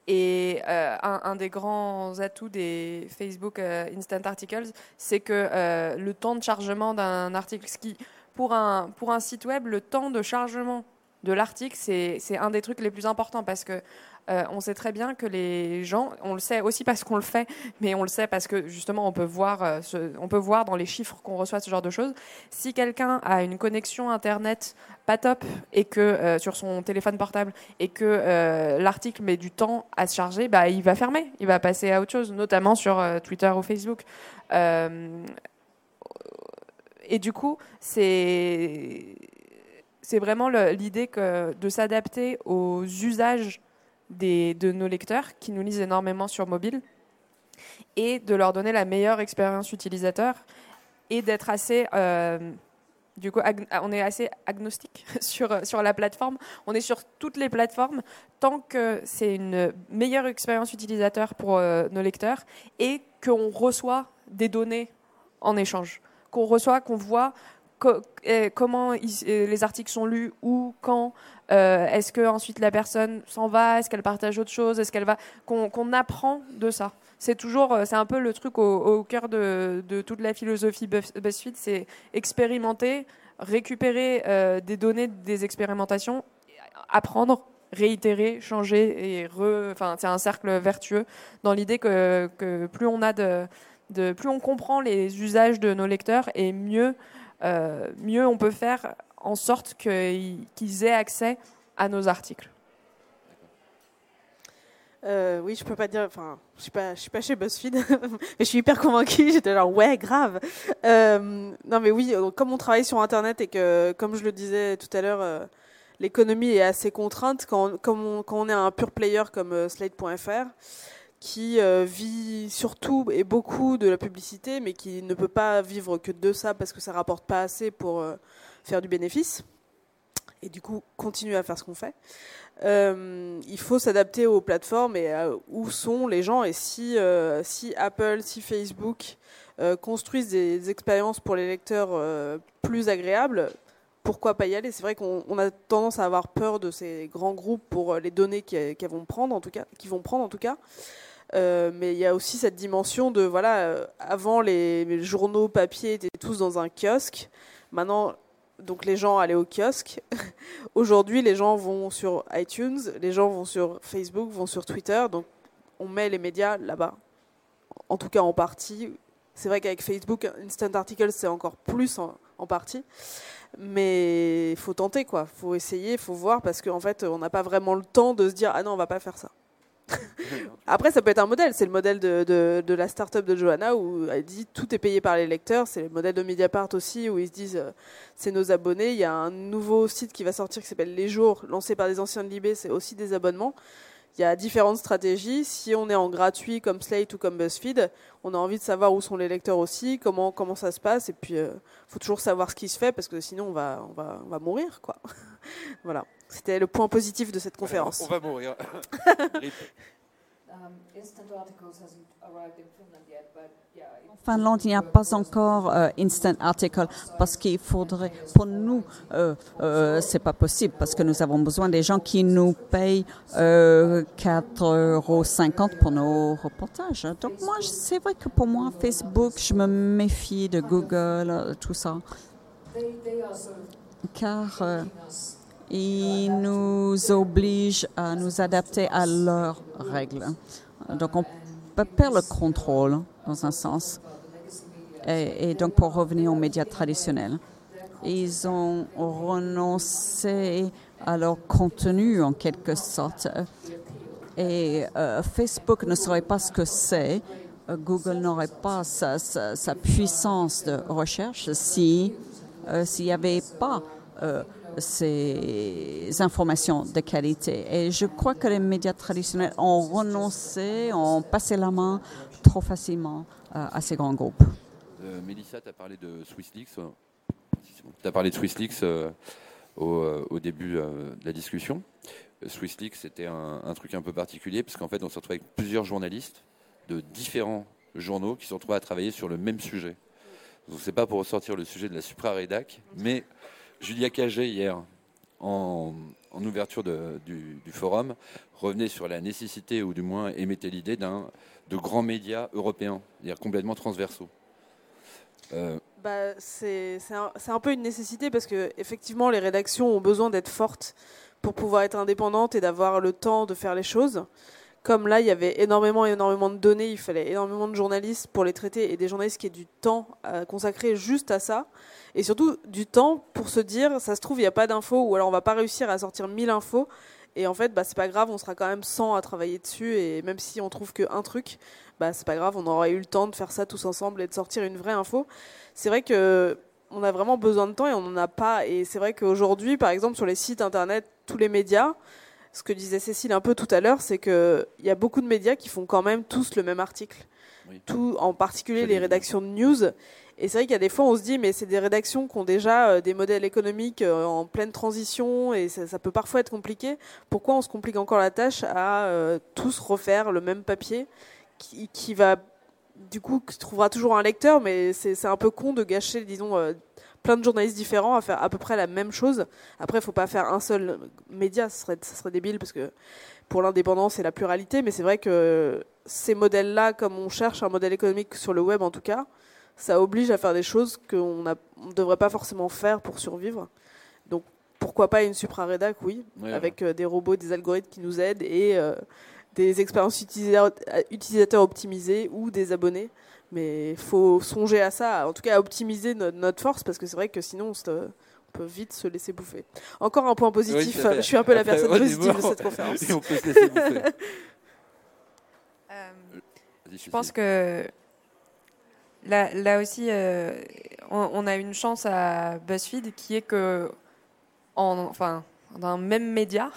S3: Et euh, un, des grands atouts des Facebook euh, Instant Articles, c'est que euh, le temps de chargement d'un article, ce qui, pour un, pour un site web, le temps de chargement de l'article, c'est un des trucs les plus importants parce que euh, on sait très bien que les gens, on le sait aussi parce qu'on le fait, mais on le sait parce que justement on peut voir, euh, dans les chiffres qu'on reçoit ce genre de choses. Si quelqu'un a une connexion internet pas top et que euh, sur son téléphone portable et que l'article met du temps à se charger, bah il va fermer, il va passer à autre chose, notamment sur Twitter ou Facebook. et du coup, c'est c'est vraiment l'idée de s'adapter aux usages de nos lecteurs qui nous lisent énormément sur mobile et de leur donner la meilleure expérience utilisateur et d'être assez euh, du coup, on est assez agnostique sur, sur la plateforme. On est sur toutes les plateformes tant que c'est une meilleure expérience utilisateur pour euh, nos lecteurs et qu'on reçoit des données en échange. Qu'on reçoit, qu'on voit comment les articles sont lus, où, quand, euh, est-ce que ensuite la personne s'en va, est-ce qu'elle partage autre chose, est-ce qu'elle va, qu'on apprend de ça. C'est toujours, euh, c'est un peu le truc au, cœur de, toute la philosophie BuzzFeed, c'est expérimenter, récupérer euh, des données des expérimentations, apprendre, réitérer, changer et re, enfin c'est un cercle vertueux dans l'idée que, que, plus on a de, de, plus on comprend les usages de nos lecteurs et mieux mieux on peut faire en sorte qu'ils aient accès à nos articles.
S5: Euh, oui, je peux pas dire. Enfin, je suis pas, je suis pas chez BuzzFeed, mais je suis hyper convaincue. J'étais genre ouais, grave. Euh, non, mais oui, comme on travaille sur Internet et que, comme je le disais tout à l'heure, l'économie est assez contrainte quand, on, quand on est un pur player comme Slate.fr qui euh, vit surtout et beaucoup de la publicité, mais qui ne peut pas vivre que de ça parce que ça rapporte pas assez pour euh, faire du bénéfice. et du coup continuer à faire ce qu'on fait. Euh, il faut s'adapter aux plateformes et à où sont les gens. Et si, euh, si Apple, si Facebook euh, construisent des, expériences pour les lecteurs plus agréables, pourquoi pas y aller? C'est vrai qu'on a tendance à avoir peur de ces grands groupes pour les données qu'ils vont prendre en tout cas, qui vont prendre en tout cas. mais il y a aussi cette dimension de voilà, avant les, les journaux papier étaient tous dans un kiosque. Maintenant, donc les gens allaient au kiosque. Aujourd'hui, les gens vont sur iTunes, les gens vont sur Facebook, vont sur Twitter. Donc on met les médias là-bas. En tout cas en partie. C'est vrai qu'avec Facebook, Instant Article, c'est encore plus en, partie. Mais il faut tenter, quoi. Il faut essayer, il faut voir, parce qu'en fait, on n'a pas vraiment le temps de se dire, ah non, on va pas faire ça. Après, ça peut être un modèle. C'est le modèle de, la start-up de Johanna où elle dit tout est payé par les lecteurs. C'est le modèle de Mediapart aussi où ils se disent euh, c'est nos abonnés. Il y a un nouveau site qui va sortir qui s'appelle Les Jours, lancé par des anciens de Libé. C'est aussi des abonnements. Il y a différentes stratégies. Si on est en gratuit comme Slate ou comme BuzzFeed, on a envie de savoir où sont les lecteurs aussi, comment, comment ça se passe. Et puis, il euh, faut toujours savoir ce qui se fait parce que sinon, on va, on va, on va mourir. Quoi. voilà. C'était le point positif de cette conférence.
S2: On va mourir.
S4: En Finlande, il n'y a pas encore euh, Instant Article parce qu'il faudrait, pour nous, euh, euh, c'est pas possible parce que nous avons besoin des gens qui nous payent euh, 4,50 euros pour nos reportages. Donc moi, c'est vrai que pour moi, Facebook, je me méfie de Google, euh, tout ça, car ils nous obligent à nous adapter à leurs règles. Donc on peut perdre le contrôle dans un sens. Et, donc pour revenir aux médias traditionnels, ils ont renoncé à leur contenu en quelque sorte. Et euh, Facebook ne saurait pas ce que c'est. Google n'aurait pas sa, puissance de recherche si euh, s'il n'y avait pas euh, ces informations de qualité. Et je crois que les médias traditionnels ont renoncé, ont passé la main trop facilement euh, à ces grands groupes.
S2: Euh, Mélissa, tu as parlé de SwissLeaks. Euh, tu as parlé de SwissLeaks au, début de la discussion. SwissLeaks, c'était un, truc un peu particulier parce qu'en fait, on se retrouvait avec plusieurs journalistes de différents journaux qui se retrouvaient à travailler sur le même sujet. Donc, c'est pas pour ressortir le sujet de la supra-rédac, mais Julia Cagé, hier, en, ouverture du, forum, revenait sur la nécessité, ou du moins émettait l'idée de grands médias européens, c'est-à-dire complètement transversaux.
S5: Euh, bah, c'est un, un, peu une nécessité parce que effectivement les rédactions ont besoin d'être fortes pour pouvoir être indépendantes et d'avoir le temps de faire les choses. Comme là, il y avait énormément, énormément de données, il fallait énormément de journalistes pour les traiter et des journalistes qui aient du temps à consacrer juste à ça. Et surtout du temps pour se dire ça se trouve il n'y a pas d'infos ou alors on va pas réussir à sortir 1000 infos. Et en fait bah c'est pas grave on sera quand même 100 à travailler dessus. Et même si on trouve qu'un truc bah c'est pas grave on aura eu le temps de faire ça tous ensemble et de sortir une vraie info. C'est vrai que on a vraiment besoin de temps et on n'en a pas. Et c'est vrai qu'aujourd'hui par exemple sur les sites internet tous les médias ce que disait Cécile un peu tout à l'heure c'est qu'il y a beaucoup de médias qui font quand même tous le même article. Tout en particulier les rédactions de news. Et c'est vrai qu'il y a des fois, on se dit, mais c'est des rédactions qui ont déjà euh, des modèles économiques euh, en pleine transition et ça, peut parfois être compliqué. Pourquoi on se complique encore la tâche à euh, tous refaire le même papier qui, qui, va, du coup, qui trouvera toujours un lecteur, mais c'est un peu con de gâcher, disons, plein de journalistes différents à faire à peu près la même chose. Après, il faut pas faire un seul média, ce serait, ça serait débile parce que pour l'indépendance et la pluralité, mais c'est vrai que ces modèles-là, comme on cherche un modèle économique sur le web en tout cas, ça oblige à faire des choses qu'on ne devrait pas forcément faire pour survivre. Donc pourquoi pas une supra-rédac, oui, avec euh, des robots, des algorithmes qui nous aident et euh, des expériences utilisateurs, optimisées ou des abonnés. Mais il faut songer à ça, en tout cas à optimiser notre, force, parce que c'est vrai que sinon on, peut vite se laisser bouffer. Encore un point positif, je suis un peu la personne positive de cette conférence. on peut se laisser bouffer.
S3: Euh, je pense que Là, aussi, euh, on, a une chance à BuzzFeed qui est que, en, enfin, dans un même média,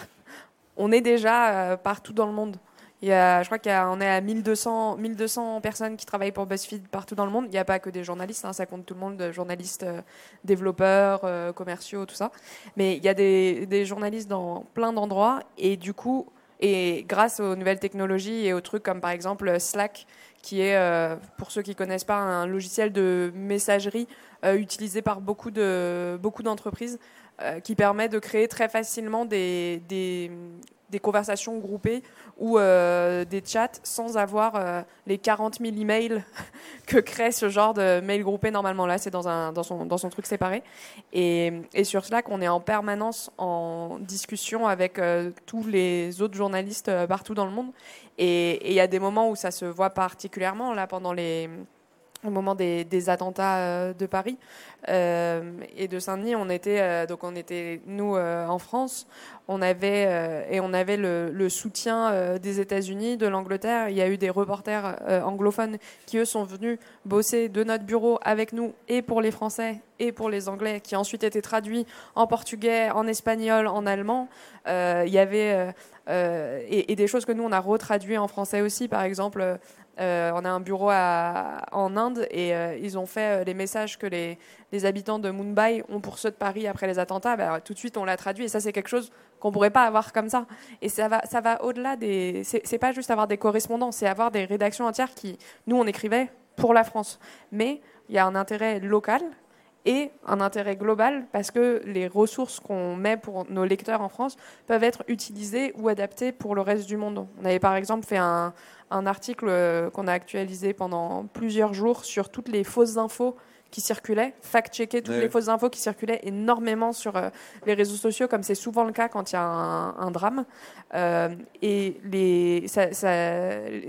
S3: on est déjà euh, partout dans le monde. Il y a, je crois qu'on est à 1200, 1200 personnes qui travaillent pour BuzzFeed partout dans le monde. Il n'y a pas que des journalistes, hein, ça compte tout le monde, journalistes, euh, développeurs, euh, commerciaux, tout ça. Mais il y a des, journalistes dans plein d'endroits et du coup, et grâce aux nouvelles technologies et aux trucs comme par exemple Slack, qui est, euh, pour ceux qui connaissent pas, un logiciel de messagerie utilisé par beaucoup de beaucoup d'entreprises, qui permet de créer très facilement des, des conversations groupées ou euh, des chats sans avoir euh, les 40 000 emails que crée ce genre de mail groupé normalement. Là, c'est dans, dans, son, dans son truc séparé. Et, et, sur Slack, on est en permanence en discussion avec euh, tous les autres journalistes partout dans le monde. Et il y a des moments où ça se voit particulièrement, là, pendant les au moment des, attentats de Paris et de Saint-Denis, on était donc on était nous en France, on avait euh, et on avait le, soutien euh, des États-Unis, de l'Angleterre. Il y a eu des reporters euh, anglophones qui eux sont venus bosser de notre bureau avec nous et pour les Français et pour les Anglais, qui ensuite été traduits en portugais, en espagnol, en allemand. il y avait et, et, des choses que nous on a retraduit en français aussi, par exemple euh, on a un bureau en Inde et euh, ils ont fait euh, les messages que les, habitants de Mumbai ont pour ceux de Paris après les attentats. Bah, tout de suite, on l'a traduit et ça, c'est quelque chose qu'on pourrait pas avoir comme ça. Et ça va, ça va au-delà des. C'est pas juste avoir des correspondants, c'est avoir des rédactions entières qui, nous, on écrivait pour la France. Mais il y a un intérêt local et un intérêt global parce que les ressources qu'on met pour nos lecteurs en France peuvent être utilisées ou adaptées pour le reste du monde. On avait par exemple fait un, un article euh, qu'on a actualisé pendant plusieurs jours sur toutes les fausses infos qui circulaient, fact-checker toutes les fausses infos qui circulaient énormément sur euh, les réseaux sociaux, comme c'est souvent le cas quand il y a un, drame. Euh, et les, ça,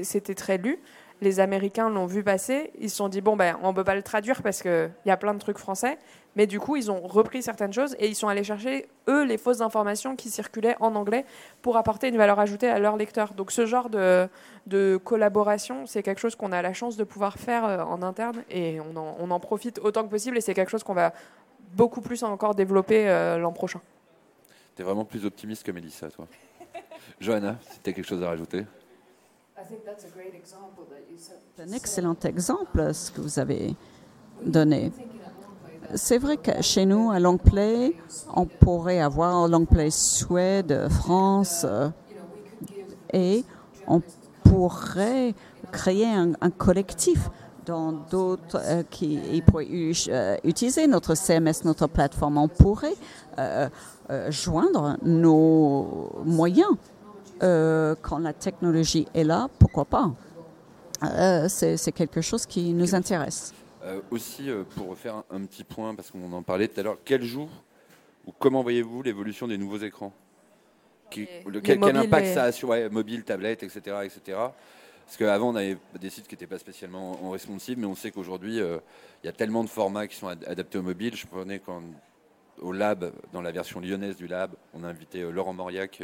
S3: c'était très lu. Les Américains l'ont vu passer. Ils se sont dit bon ben on peut pas le traduire parce qu'il y a plein de trucs français. Mais du coup, ils ont repris certaines choses et ils sont allés chercher, eux, les fausses informations qui circulaient en anglais pour apporter une valeur ajoutée à leurs lecteurs. Donc ce genre de, de collaboration, c'est quelque chose qu'on a la chance de pouvoir faire euh, en interne et on en, on en profite autant que possible et c'est quelque chose qu'on va beaucoup plus encore développer euh, l'an prochain.
S2: Tu es vraiment plus optimiste que Mélissa, toi. Johanna, si tu as quelque chose à rajouter?
S4: C'est un excellent exemple, ce que vous avez donné. C'est vrai que chez nous, à Longplay, on pourrait avoir Longplay Suède, France, euh, et on pourrait créer un, collectif dans d'autres euh, qui pourraient euh, utiliser notre CMS, notre plateforme. On pourrait joindre nos moyens quand la technologie est là, pourquoi pas? C'est quelque chose qui nous intéresse.
S2: Euh, aussi, euh, pour refaire un, petit point, parce qu'on en parlait tout à l'heure, quel jour ou comment voyez-vous l'évolution des nouveaux écrans? Quel, impact ça a sur mobile, tablette, etc. etc. Parce qu'avant, on avait des sites qui n'étaient pas spécialement en responsive, mais on sait qu'aujourd'hui, euh, il y a tellement de formats qui sont adaptés au mobile. Je prenais quand, au Lab, dans la version lyonnaise du Lab, on a invité Laurent Mauriac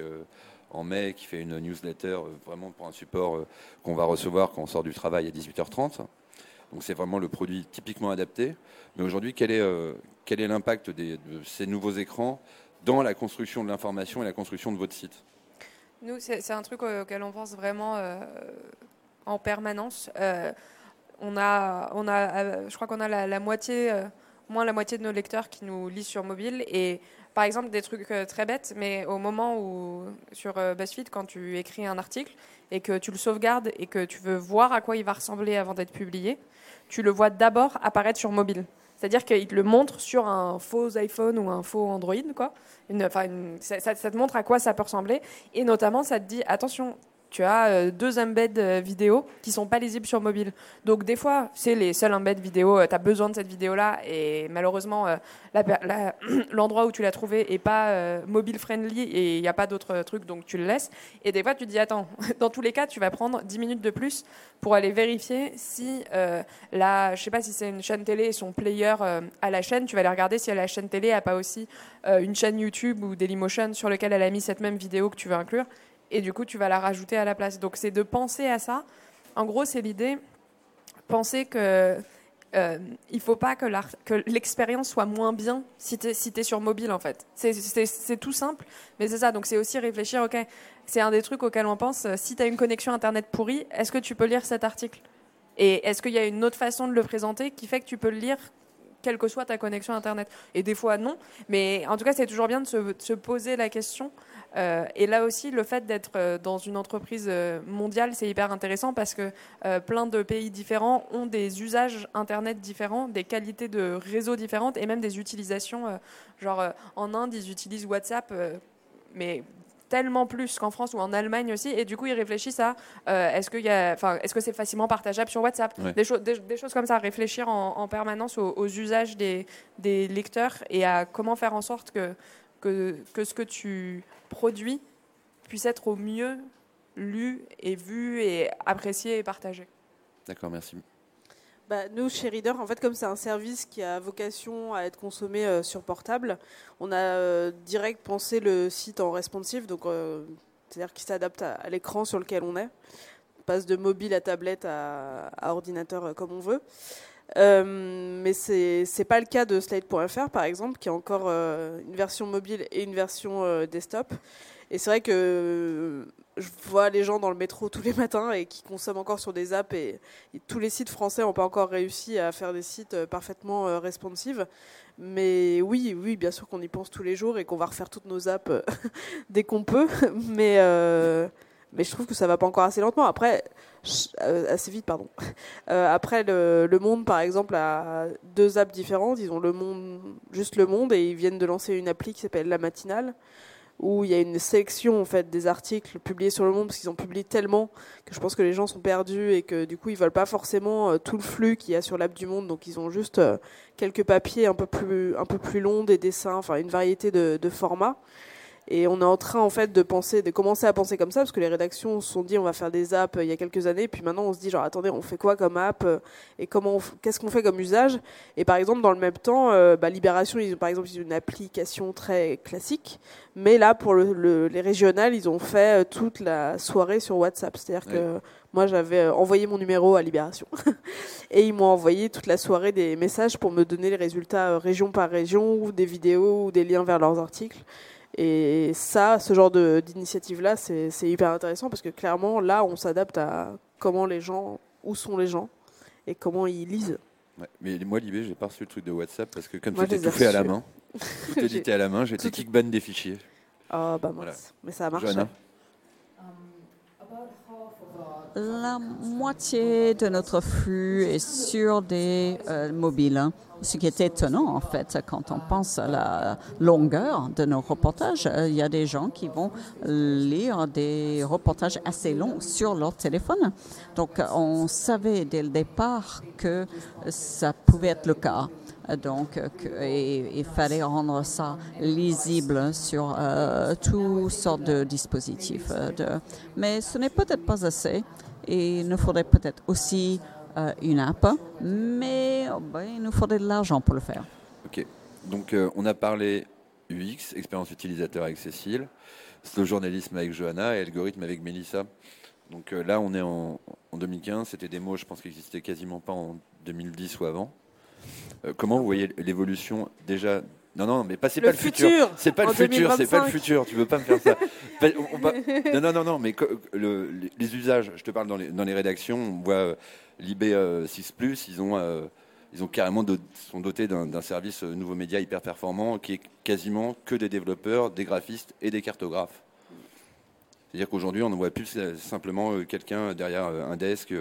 S2: en mai, qui fait une newsletter vraiment pour un support qu'on va recevoir quand on sort du travail à 18h30. Donc c'est vraiment le produit typiquement adapté. Mais aujourd'hui, quel est, euh, quel est l'impact de ces nouveaux écrans dans la construction de l'information et la construction de votre site?
S3: Nous, c'est un truc auquel on pense vraiment euh, en permanence. Euh, on a, on a, je crois qu'on a la, moitié, moins la moitié de nos lecteurs qui nous lisent sur mobile. Et par exemple, des trucs très bêtes, mais au moment où, sur BuzzFeed, quand tu écris un article et que tu le sauvegardes et que tu veux voir à quoi il va ressembler avant d'être publié, tu le vois d'abord apparaître sur mobile. C'est-à-dire qu'il te le montre sur un faux iPhone ou un faux Android, quoi. Ça, te montre à quoi ça peut ressembler. Et notamment, ça te dit, attention, tu as euh, deux embeds euh, vidéo qui sont pas lisibles sur mobile. Donc des fois, c'est les seuls embeds vidéo, euh, tu as besoin de cette vidéo-là et malheureusement, l'endroit où tu l'as trouvé est pas mobile friendly et il n'y a pas d'autres trucs, donc tu le laisses. Et des fois, tu te dis, attends, dans tous les cas, tu vas prendre 10 minutes de plus pour aller vérifier si la, je sais pas si c'est une chaîne télé et son player à la chaîne, tu vas aller regarder si la chaîne télé a pas aussi une chaîne YouTube ou Dailymotion sur lequel elle a mis cette même vidéo que tu veux inclure et du coup tu vas la rajouter à la place. Donc c'est de penser à ça. En gros, c'est l'idée, penser que euh, faut pas que l'expérience soit moins bien si tu es, si sur mobile en fait. C'est tout simple, mais c'est ça. Donc c'est aussi réfléchir, ok, c'est un des trucs auxquels on pense. euh, Si tu as une connexion Internet pourrie, est-ce que tu peux lire cet article? Et est-ce qu'il y a une autre façon de le présenter qui fait que tu peux le lire quelle que soit ta connexion Internet Et des fois non, mais en tout cas c'est toujours bien de se, poser la question. Euh, et là aussi, le fait d'être euh, dans une entreprise euh, mondiale, c'est hyper intéressant parce que plein de pays différents ont des usages Internet différents, des qualités de réseau différentes et même des utilisations. genre en Inde, ils utilisent WhatsApp, mais tellement plus qu'en France ou en Allemagne aussi. Et du coup, ils réfléchissent à euh, est-ce que, est-ce que c'est facilement partageable sur WhatsApp?
S2: Ouais.
S3: des, choses- des, des choses comme ça, réfléchir en, en permanence aux, aux usages des, des lecteurs et à comment faire en sorte que, que, que ce que tu produis puisse être au mieux lu et vu et apprécié et partagé.
S2: D'accord, merci.
S5: Bah, nous, chez Reader, en fait, comme c'est un service qui a vocation à être consommé euh, sur portable, on a euh, direct pensé le site en responsive, donc euh, c'est-à-dire qui s'adapte à, l'écran sur lequel on est. On passe de mobile à tablette à, ordinateur comme on veut. Mais c'est c'est pas le cas de Slate.fr par exemple, qui a encore une version mobile et une version desktop. Et c'est vrai que je vois les gens dans le métro tous les matins et qui consomment encore sur des apps et, tous les sites français n'ont pas encore réussi à faire des sites euh, parfaitement euh, responsive. Mais oui, oui, bien sûr qu'on y pense tous les jours et qu'on va refaire toutes nos apps euh, dès qu'on peut. Mais, je trouve que ça va pas encore assez lentement. Après, assez vite, pardon. Après, le, le Monde, par exemple, a deux apps différentes. Ils ont le Monde, juste le Monde, et ils viennent de lancer une appli qui s'appelle La Matinale où il y a une sélection en fait des articles publiés sur le monde parce qu'ils ont publié tellement que je pense que les gens sont perdus et que du coup ils veulent pas forcément euh, tout le flux qu'il y a sur l'app du monde. Donc ils ont juste euh, quelques papiers un peu plus un peu plus longs des dessins enfin une variété de formats et on est en train en fait de penser de commencer à penser comme ça parce que les rédactions se sont dit on va faire des apps euh, il y a quelques années puis maintenant on se dit genre attendez on fait quoi comme app euh, et comment qu'est-ce qu'on fait comme usage? Et par exemple dans le même temps euh, bah, Libération ils ont par exemple ils ont une application très classique mais là, pour le- le- les régionales, ils ont fait toute la soirée sur WhatsApp. C'est-à-dire que moi, j'avais envoyé mon numéro à Libération. et ils m'ont envoyé toute la soirée des messages pour me donner les résultats région par région, ou des vidéos, ou des liens vers leurs articles. Et ça, ce genre de- d'initiative-là, c'est c'est hyper intéressant parce que clairement, là, on s'adapte à comment les gens, où sont les gens et comment ils lisent.
S2: Ouais, Mais moi, Libé, j'ai pas reçu le truc de WhatsApp parce que comme c'était tout fait à la main, tout édité à la main, j'étais
S5: Tout-
S2: kickban des fichiers.
S5: Ah bah mince.
S2: Voilà.
S5: Mais ça a marché.
S4: La moitié de notre flux est sur des euh, mobiles, hein. Ce qui est étonnant en fait quand on pense à la longueur de nos reportages. Euh, Il y a des gens qui vont lire des reportages assez longs sur leur téléphone. Donc on savait dès le départ que ça pouvait être le cas. Donc, il fallait rendre ça lisible sur euh, toutes sortes de dispositifs. euh, mais ce n'est peut-être pas assez. Et il nous faudrait peut-être aussi euh, une app, mais oh, ben, il nous faudrait de l'argent pour le faire.
S2: Ok. Donc, euh, on a parlé UX, expérience utilisateur avec Cécile, le journalisme avec Johanna et algorithme avec Mélissa. Donc euh, là, on est en, en 2015. C'était des mots, je pense, qui n'existaient quasiment pas en 2010 ou avant. Comment vous voyez l'évolution déjà Non, non, mais pas, c'est
S5: Le
S2: pas le futur.
S5: futur,
S2: C'est pas
S5: en
S2: le futur, c'est pas le
S5: 2025.
S2: futur. Tu veux pas me faire ça on- va- Non, non, non, non, mais le- les, usages, je te parle dans les, dans les rédactions, on voit euh, l'IB euh, 6+, ils ont, euh, ils ont carrément sont dotés d'un d'un service nouveau média hyper performant qui est quasiment que des développeurs, des graphistes et des cartographes. C'est-à-dire qu'aujourd'hui, on ne voit plus simplement quelqu'un derrière un desk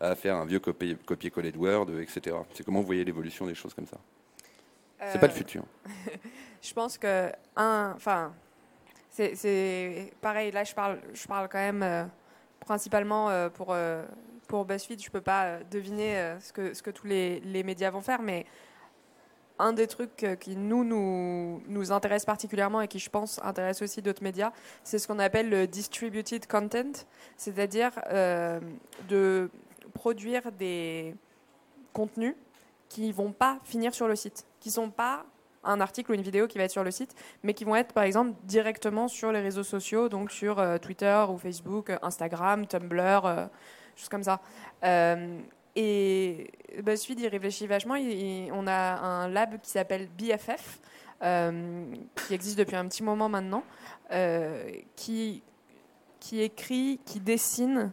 S2: à faire un vieux copier- copier-coller de Word, etc. C'est comment vous voyez l'évolution des choses comme ça? C'est pas le
S3: Euh,
S2: futur.
S3: Je pense que un, enfin, c'est- pareil. Là, je parle, je parle quand même euh, principalement euh, pour euh, pour BuzzFeed. Je peux pas deviner ce que ce que tous les, les médias vont faire, mais un des trucs qui nous, nous nous intéresse particulièrement et qui je pense intéresse aussi d'autres médias, c'est ce qu'on appelle le distributed content, c'est-à-dire de produire des contenus qui vont pas finir sur le site, qui sont pas un article ou une vidéo qui va être sur le site, mais qui vont être par exemple directement sur les réseaux sociaux, donc sur euh, Twitter ou Facebook, euh, Instagram, Tumblr, euh, choses comme ça. Et BuzzFeed y réfléchit vachement. on a un lab qui s'appelle BFF, qui existe depuis un petit moment maintenant, qui, qui écrit, qui dessine,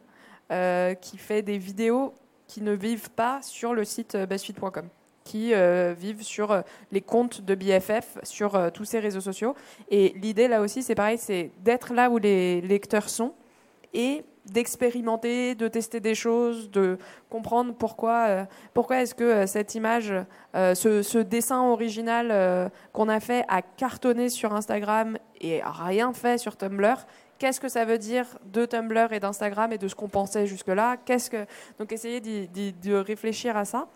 S3: qui fait des vidéos qui ne vivent pas sur le site BuzzFeed.com qui euh, vivent sur euh, les comptes de BFF, sur euh, tous ces réseaux sociaux. Et l'idée là aussi, c'est pareil, c'est d'être là où les lecteurs sont et d'expérimenter, de tester des choses, de comprendre pourquoi, pourquoi est-ce que cette image, ce, dessin original qu'on a fait a cartonné sur Instagram et rien fait sur Tumblr. Qu'est-ce que ça veut dire de Tumblr et d'Instagram et de ce qu'on pensait jusque-là? Qu'est-ce que donc essayer de réfléchir à ça.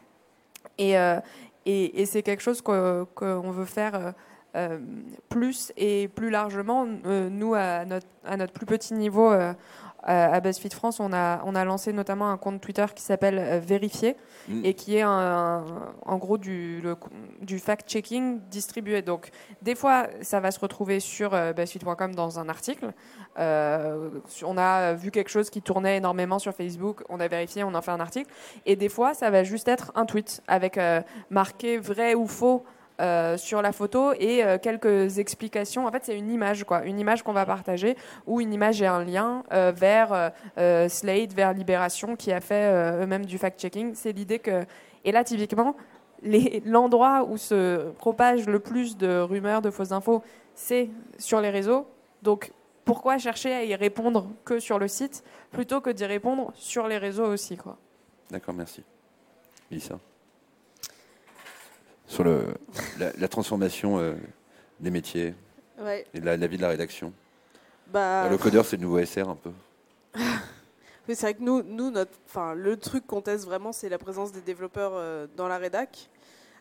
S3: Euh, et, c'est quelque chose qu'on veut faire euh, euh, plus et plus largement. nous, à notre, à notre, plus petit niveau, à BuzzFeed France, on a, on a lancé notamment un compte Twitter qui s'appelle Vérifier mm. et qui est un, en gros du, du fact-checking distribué. Donc, des fois, ça va se retrouver sur BuzzFeed.com dans un article. Euh, on a vu quelque chose qui tournait énormément sur Facebook, on a vérifié, on en fait un article. Et des fois, ça va juste être un tweet avec euh, marqué vrai ou faux. Euh, sur la photo et quelques explications. En fait, c'est une image, quoi, une image qu'on va partager ou une image et un lien vers Slate, vers Libération, qui a fait eux-mêmes du fact-checking. C'est l'idée que, et là, typiquement, l'endroit où se propage le plus de rumeurs, de fausses infos, c'est sur les réseaux. Donc, pourquoi chercher à y répondre que sur le site plutôt que d'y répondre sur les réseaux aussi quoi.
S2: D'accord, merci. Lisa Sur le, la, transformation euh, des métiers et la, vie de la rédaction. Bah... Le codeur, c'est le nouveau SR un peu.
S5: c'est vrai que nous, nous notre, le truc qu'on teste vraiment, c'est la présence des développeurs euh, dans la rédac.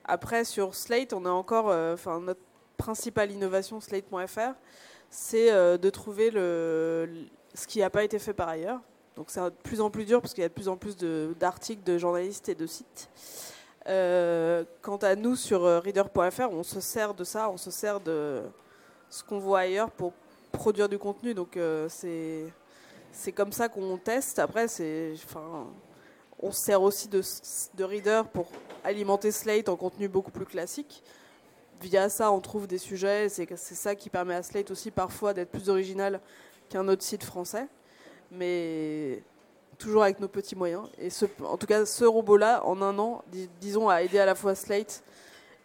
S5: Après, sur Slate, on a encore, euh, notre principale innovation, slate.fr, c'est de trouver le, ce qui n'a pas été fait par ailleurs. Donc c'est de plus en plus dur parce qu'il y a de plus en plus d'articles de, journalistes et de sites. Euh, quant à nous sur euh, reader.fr, on se sert de ça, on se sert de ce qu'on voit ailleurs pour produire du contenu. Donc c'est c'est comme ça qu'on teste. Après, enfin, on se sert aussi de, de Reader pour alimenter Slate en contenu beaucoup plus classique via ça, on trouve des sujets. C'est ça qui permet à Slate aussi parfois d'être plus original qu'un autre site français. Mais toujours avec nos petits moyens. Et en tout cas, ce robot-là, en un an, disons, a aidé à la fois Slate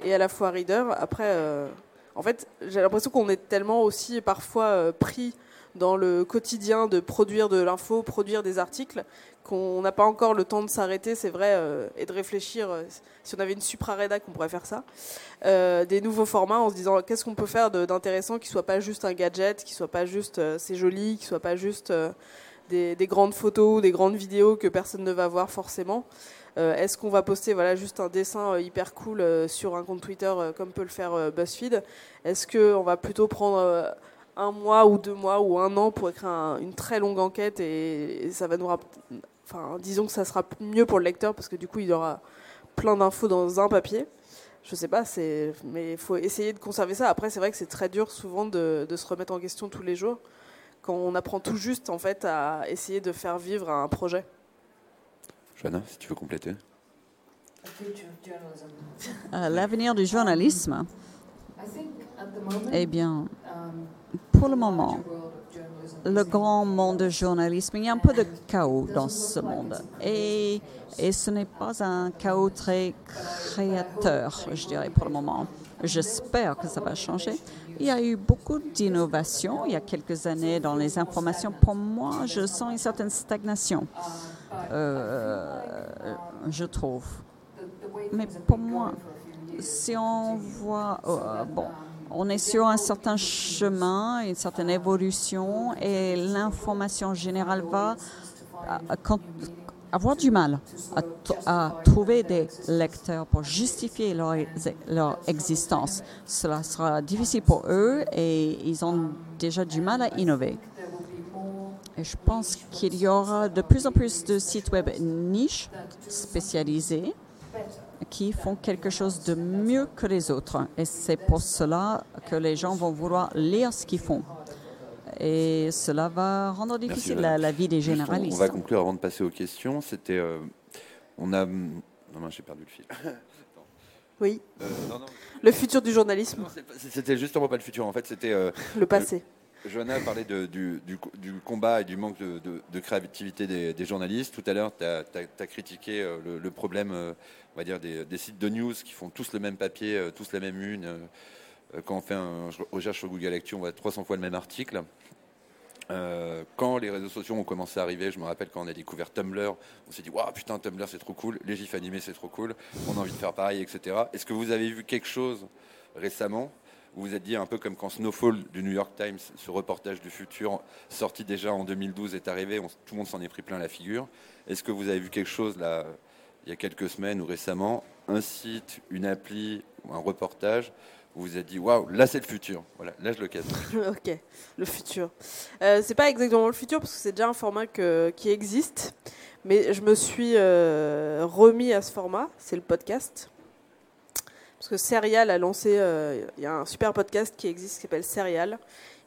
S5: et à la fois Reader. Après, euh, en fait, j'ai l'impression qu'on est tellement aussi parfois euh, pris dans le quotidien de produire de l'info, produire des articles, qu'on n'a pas encore le temps de s'arrêter, c'est vrai, euh, et de réfléchir. Si on avait une supra-rédac, on pourrait faire ça. Des nouveaux formats en se disant qu'est-ce qu'on peut faire d'intéressant qui soit pas juste un gadget, qui soit pas juste c'est joli, qui soit pas juste des, grandes photos, des grandes vidéos que personne ne va voir forcément. Est-ce qu'on va poster voilà juste un dessin hyper cool sur un compte Twitter comme peut le faire BuzzFeed? Est-ce qu'on va plutôt prendre un mois ou deux mois ou un an pour écrire une très longue enquête et, ça va nous enfin disons que ça sera mieux pour le lecteur parce que du coup il aura plein d'infos dans un papier. Je sais pas mais il faut essayer de conserver ça. Après c'est vrai que c'est très dur souvent de, se remettre en question tous les jours quand on apprend tout juste en fait à essayer de faire vivre un projet.
S2: Joanna si tu veux compléter.
S4: Euh, l'avenir du journalisme. Eh bien, pour le moment, le grand monde du journalisme, il y a un peu de chaos dans ce monde. Et, et ce n'est pas un chaos très créateur, je dirais, pour le moment. J'espère que ça va changer. Il y a eu beaucoup d'innovations il y a quelques années dans les informations. Pour moi, je sens une certaine stagnation, euh, je trouve. Mais pour moi, si on voit, euh, bon, on est sur un certain chemin, une certaine évolution, et l'information générale va avoir du mal à, trouver des lecteurs pour justifier leur, leur, existence. Cela sera difficile pour eux et ils ont déjà du mal à innover. Et je pense qu'il y aura de plus en plus de sites web niches spécialisés qui font quelque chose de mieux que les autres. Et c'est pour cela que les gens vont vouloir lire ce qu'ils font. Et cela va rendre difficile la, vie des généralistes.
S2: On va conclure avant de passer aux questions. C'était euh, on a. Non, non, j'ai perdu le fil.
S5: Oui.
S2: Euh, non, non,
S5: Le futur du journalisme,
S2: c'était justement pas le futur. En fait, c'était. euh,
S5: le passé.
S2: Johanna a parlé de- du, du- du combat et du manque de, de- de créativité des, des journalistes. Tout à l'heure, tu as, critiqué le, le problème on va dire des, des sites de news qui font tous le même papier, tous la même une. quand on fait un recherche sur Google Actu, on voit 300 fois le même article. Euh, quand les réseaux sociaux ont commencé à arriver, je me rappelle quand on a découvert Tumblr, on s'est dit waouh putain Tumblr c'est trop cool, les gifs animés c'est trop cool, on a envie de faire pareil, etc. Est-ce que vous avez vu quelque chose récemment où vous êtes dit un peu comme quand Snowfall du New York Times, ce reportage du futur sorti déjà en 2012 est arrivé, tout le monde s'en est pris plein la figure. Est-ce que vous avez vu quelque chose là il y a quelques semaines ou récemment, un site, une appli un reportage vous vous êtes dit waouh là c'est le futur, voilà là je le casse.
S5: ok, le futur. Euh, c'est pas exactement le futur parce que c'est déjà un format qui existe, mais je me suis euh, remis à ce format, c'est le podcast. Parce que Serial a lancé, euh, il y a un super podcast qui existe qui s'appelle Serial.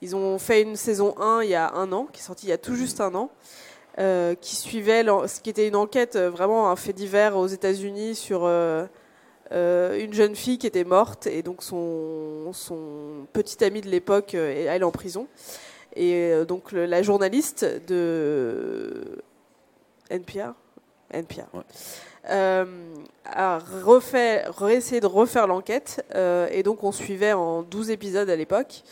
S5: Ils ont fait une saison 1 il y a un an, qui est sortie il y a tout juste un an, euh, qui suivait, ce qui était une enquête, vraiment un fait divers aux États-Unis sur euh, une jeune fille qui était morte et donc son, son petit ami de l'époque euh, est elle en prison. Et euh, donc le- la journaliste de NPR, NPR
S2: Ouais.
S5: euh, a refait, réessayé de refaire l'enquête. euh, et donc on suivait en 12 épisodes à l'époque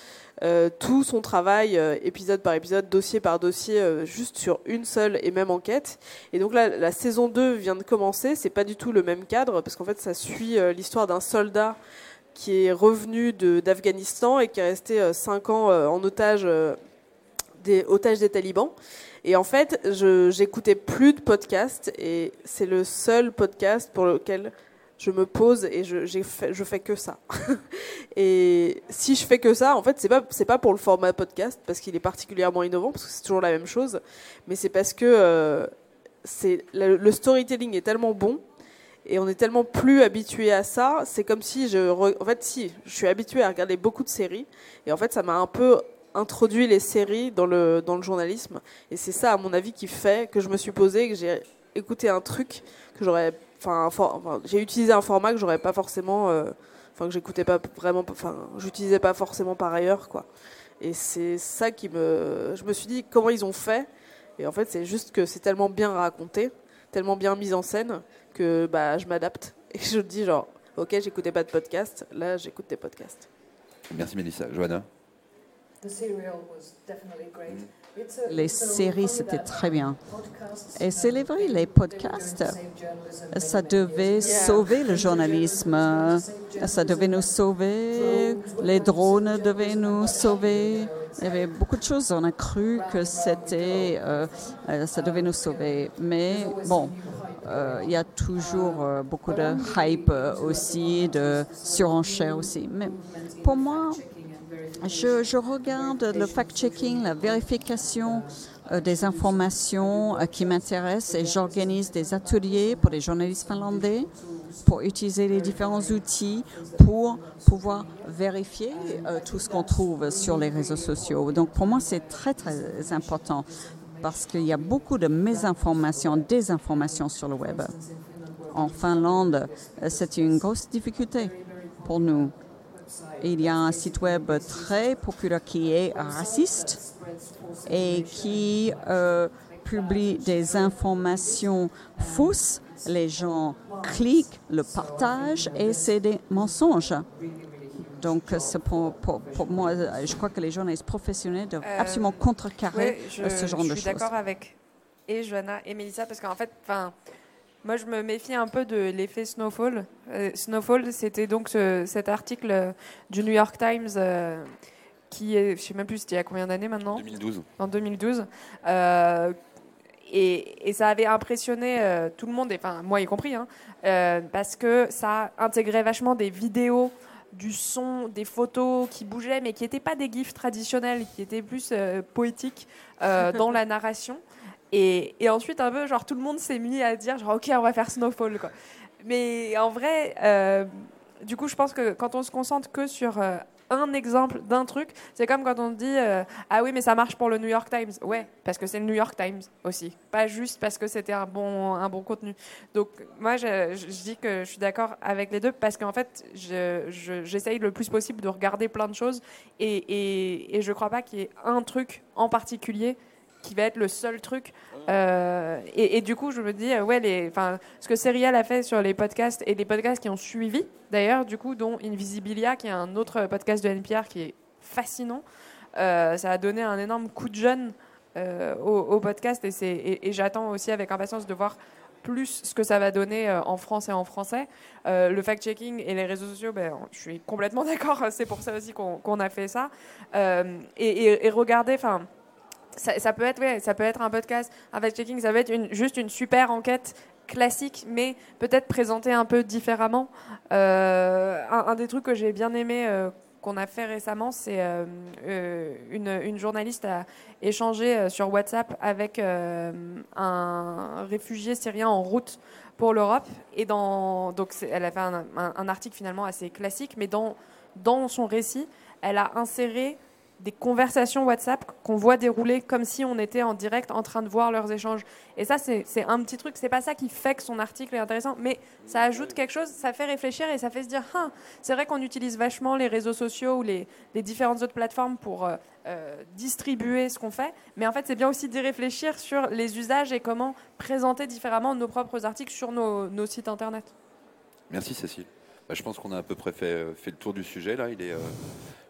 S5: euh, tout son travail, euh, épisode par épisode, dossier par dossier, euh, juste sur une seule et même enquête. Et donc là, la saison 2 vient de commencer. C'est pas du tout le même cadre parce qu'en fait, ça suit l'histoire d'un soldat qui est revenu d'Afghanistan et qui est resté 5 ans en otage, des otages des talibans. Et en fait, j'écoutais plus de podcasts et c'est le seul podcast pour lequel je me pose et je, je fais que ça. et si je fais que ça, en fait, c'est pas c'est pas pour le format podcast parce qu'il est particulièrement innovant parce que c'est toujours la même chose, mais c'est parce que euh, c'est le, storytelling est tellement bon et on est tellement plus habitué à ça. C'est comme si je, en fait, si je suis habitué à regarder beaucoup de séries et en fait, ça m'a un peu introduit les séries dans le dans le journalisme et c'est ça, à mon avis, qui fait que je me suis posé, que j'ai écouté un truc que j'aurais, enfin, un for- enfin, j'ai utilisé un format que j'aurais pas forcément, euh, enfin, que j'écoutais pas vraiment, enfin, j'utilisais pas forcément par ailleurs, quoi. Et c'est ça qui me, je me suis dit comment ils ont fait. Et en fait, c'est juste que c'est tellement bien raconté, tellement bien mis en scène que bah je m'adapte et je dis genre, ok, j'écoutais pas de podcast, là j'écoute des podcasts.
S2: Merci Mélissa. Johanna?
S1: The serial was definitely great.
S4: Les séries, c'était très bien.
S1: podcasts,
S4: Et c'est vrai, les podcasts,
S1: going to save journalism many,
S4: ça devait sauver le journalisme, ça devait nous sauver, les drones devaient nous sauver. Il y avait beaucoup de choses, on a cru que c'était, euh, euh, ça devait nous sauver. Mais bon, euh, il y a toujours euh, beaucoup de hype aussi, de surenchère aussi. Mais pour moi, je, je regarde le fact-checking, la vérification euh, des informations euh, qui m'intéressent et j'organise des ateliers pour les journalistes finlandais pour utiliser les différents outils pour pouvoir vérifier euh, tout ce qu'on trouve sur les réseaux sociaux. Donc pour moi, c'est très très important parce qu'il y a beaucoup de mésinformations, désinformations sur le web. En Finlande, c'est une grosse difficulté pour nous. Il y a un site web très populaire qui est raciste et qui euh, publie des informations fausses. Les gens cliquent, le partagent et c'est des mensonges. Donc, pour, pour, pour moi, je crois que les journalistes professionnels doivent
S3: Euh,
S4: absolument contrecarrer
S3: je,
S4: ce genre
S3: je
S4: de
S3: suis
S4: choses.
S3: d'accord avec et Johanna et Mélissa parce qu'en fait, enfin, moi je me méfie un peu de l'effet Snowfall. Euh, Snowfall, c'était donc ce- cet article euh, du New York Times euh, qui est, je sais même plus, c'était il y a combien d'années maintenant?
S2: 2012.
S3: en 2012. Euh, et, et ça avait impressionné euh, tout le monde, enfin moi y compris, hein, euh, parce que ça intégrait vachement des vidéos, du son, des photos qui bougeaient, mais qui n'étaient pas des gifs traditionnels, qui étaient plus euh, poétiques euh, dans la narration. Et, ensuite, un peu, genre, tout le monde s'est mis à dire, genre, ok, on va faire Snowfall, quoi. Mais en vrai, euh, du coup, je pense que quand on se concentre que sur euh, un exemple d'un truc. C'est comme quand on dit euh, ah oui mais ça marche pour le New York Times. Ouais, parce que c'est le New York Times aussi, pas juste parce que c'était un bon un bon contenu. Donc moi je, je dis que je suis d'accord avec les deux parce qu'en fait j'essaye je, le plus possible de regarder plein de choses et, et, et je crois pas qu'il y ait un truc en particulier qui va être le seul truc. Euh, et, du coup, je me dis, ouais, les, ce que Serial a fait sur les podcasts et les podcasts qui ont suivi, d'ailleurs, du coup, dont Invisibilia, qui est un autre podcast de NPR qui est fascinant, euh, ça a donné un énorme coup de jeune euh, au, podcast et, et j'attends aussi avec impatience de voir plus ce que ça va donner en France et en français. le fact-checking et les réseaux sociaux, ben, je suis complètement d'accord, c'est pour ça aussi qu'on a fait ça. et, et, regardez, enfin ça, peut être, ça peut être un podcast, un fact-checking, ça peut être juste une super enquête classique, mais peut-être présentée un peu différemment. Euh, un, des trucs que j'ai bien aimé euh, qu'on a fait récemment, c'est euh, une, une, journaliste a échangé sur WhatsApp avec un réfugié syrien en route pour l'Europe. Et donc elle a fait un, un, article finalement assez classique, mais dans, dans son récit, elle a inséré des conversations WhatsApp qu'on voit dérouler comme si on était en direct en train de voir leurs échanges. Et ça, c'est un petit truc. C'est pas ça qui fait que son article est intéressant, mais ça ajoute quelque chose, ça fait réfléchir et ça fait se dire ah, c'est vrai qu'on utilise vachement les réseaux sociaux ou les, différentes autres plateformes pour euh, euh, distribuer ce qu'on fait, mais en fait, c'est bien aussi d'y réfléchir sur les usages et comment présenter différemment nos propres articles sur nos, sites internet.
S2: Merci Cécile. Bah, je pense qu'on a à peu près fait, fait, le tour du sujet là. Il est. Euh,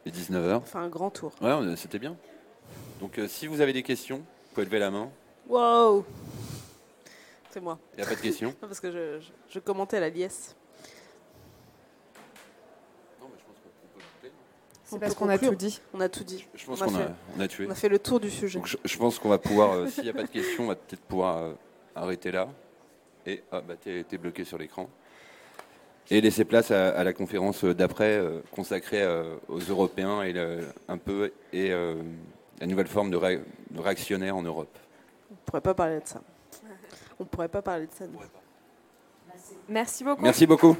S2: 19h.
S5: Enfin, un grand tour.
S2: Ouais, c'était bien. Donc, euh, si vous avez des questions, vous pouvez lever la main.
S5: Wow C'est moi.
S2: Il n'y a pas de questions
S5: Parce que je, je, commentais la liesse.
S3: Non, mais je pense qu'on. C'est parce qu'on a tout dit.
S5: On a tout dit.
S2: Je, pense qu'on a, on a, tué.
S5: On a fait le tour du sujet.
S2: Donc, je, pense qu'on va pouvoir, euh, s'il n'y a pas de questions, on va peut-être pouvoir euh, arrêter là. Et ah, bah, t'es bloqué sur l'écran et laisser place à, la conférence d'après euh, consacrée euh, aux Européens et un peu et euh, la nouvelle forme de, réactionnaire en Europe.
S5: On ne pourrait pas parler de ça. On ne pourrait pas parler de ça.
S3: Merci beaucoup.
S2: Merci beaucoup.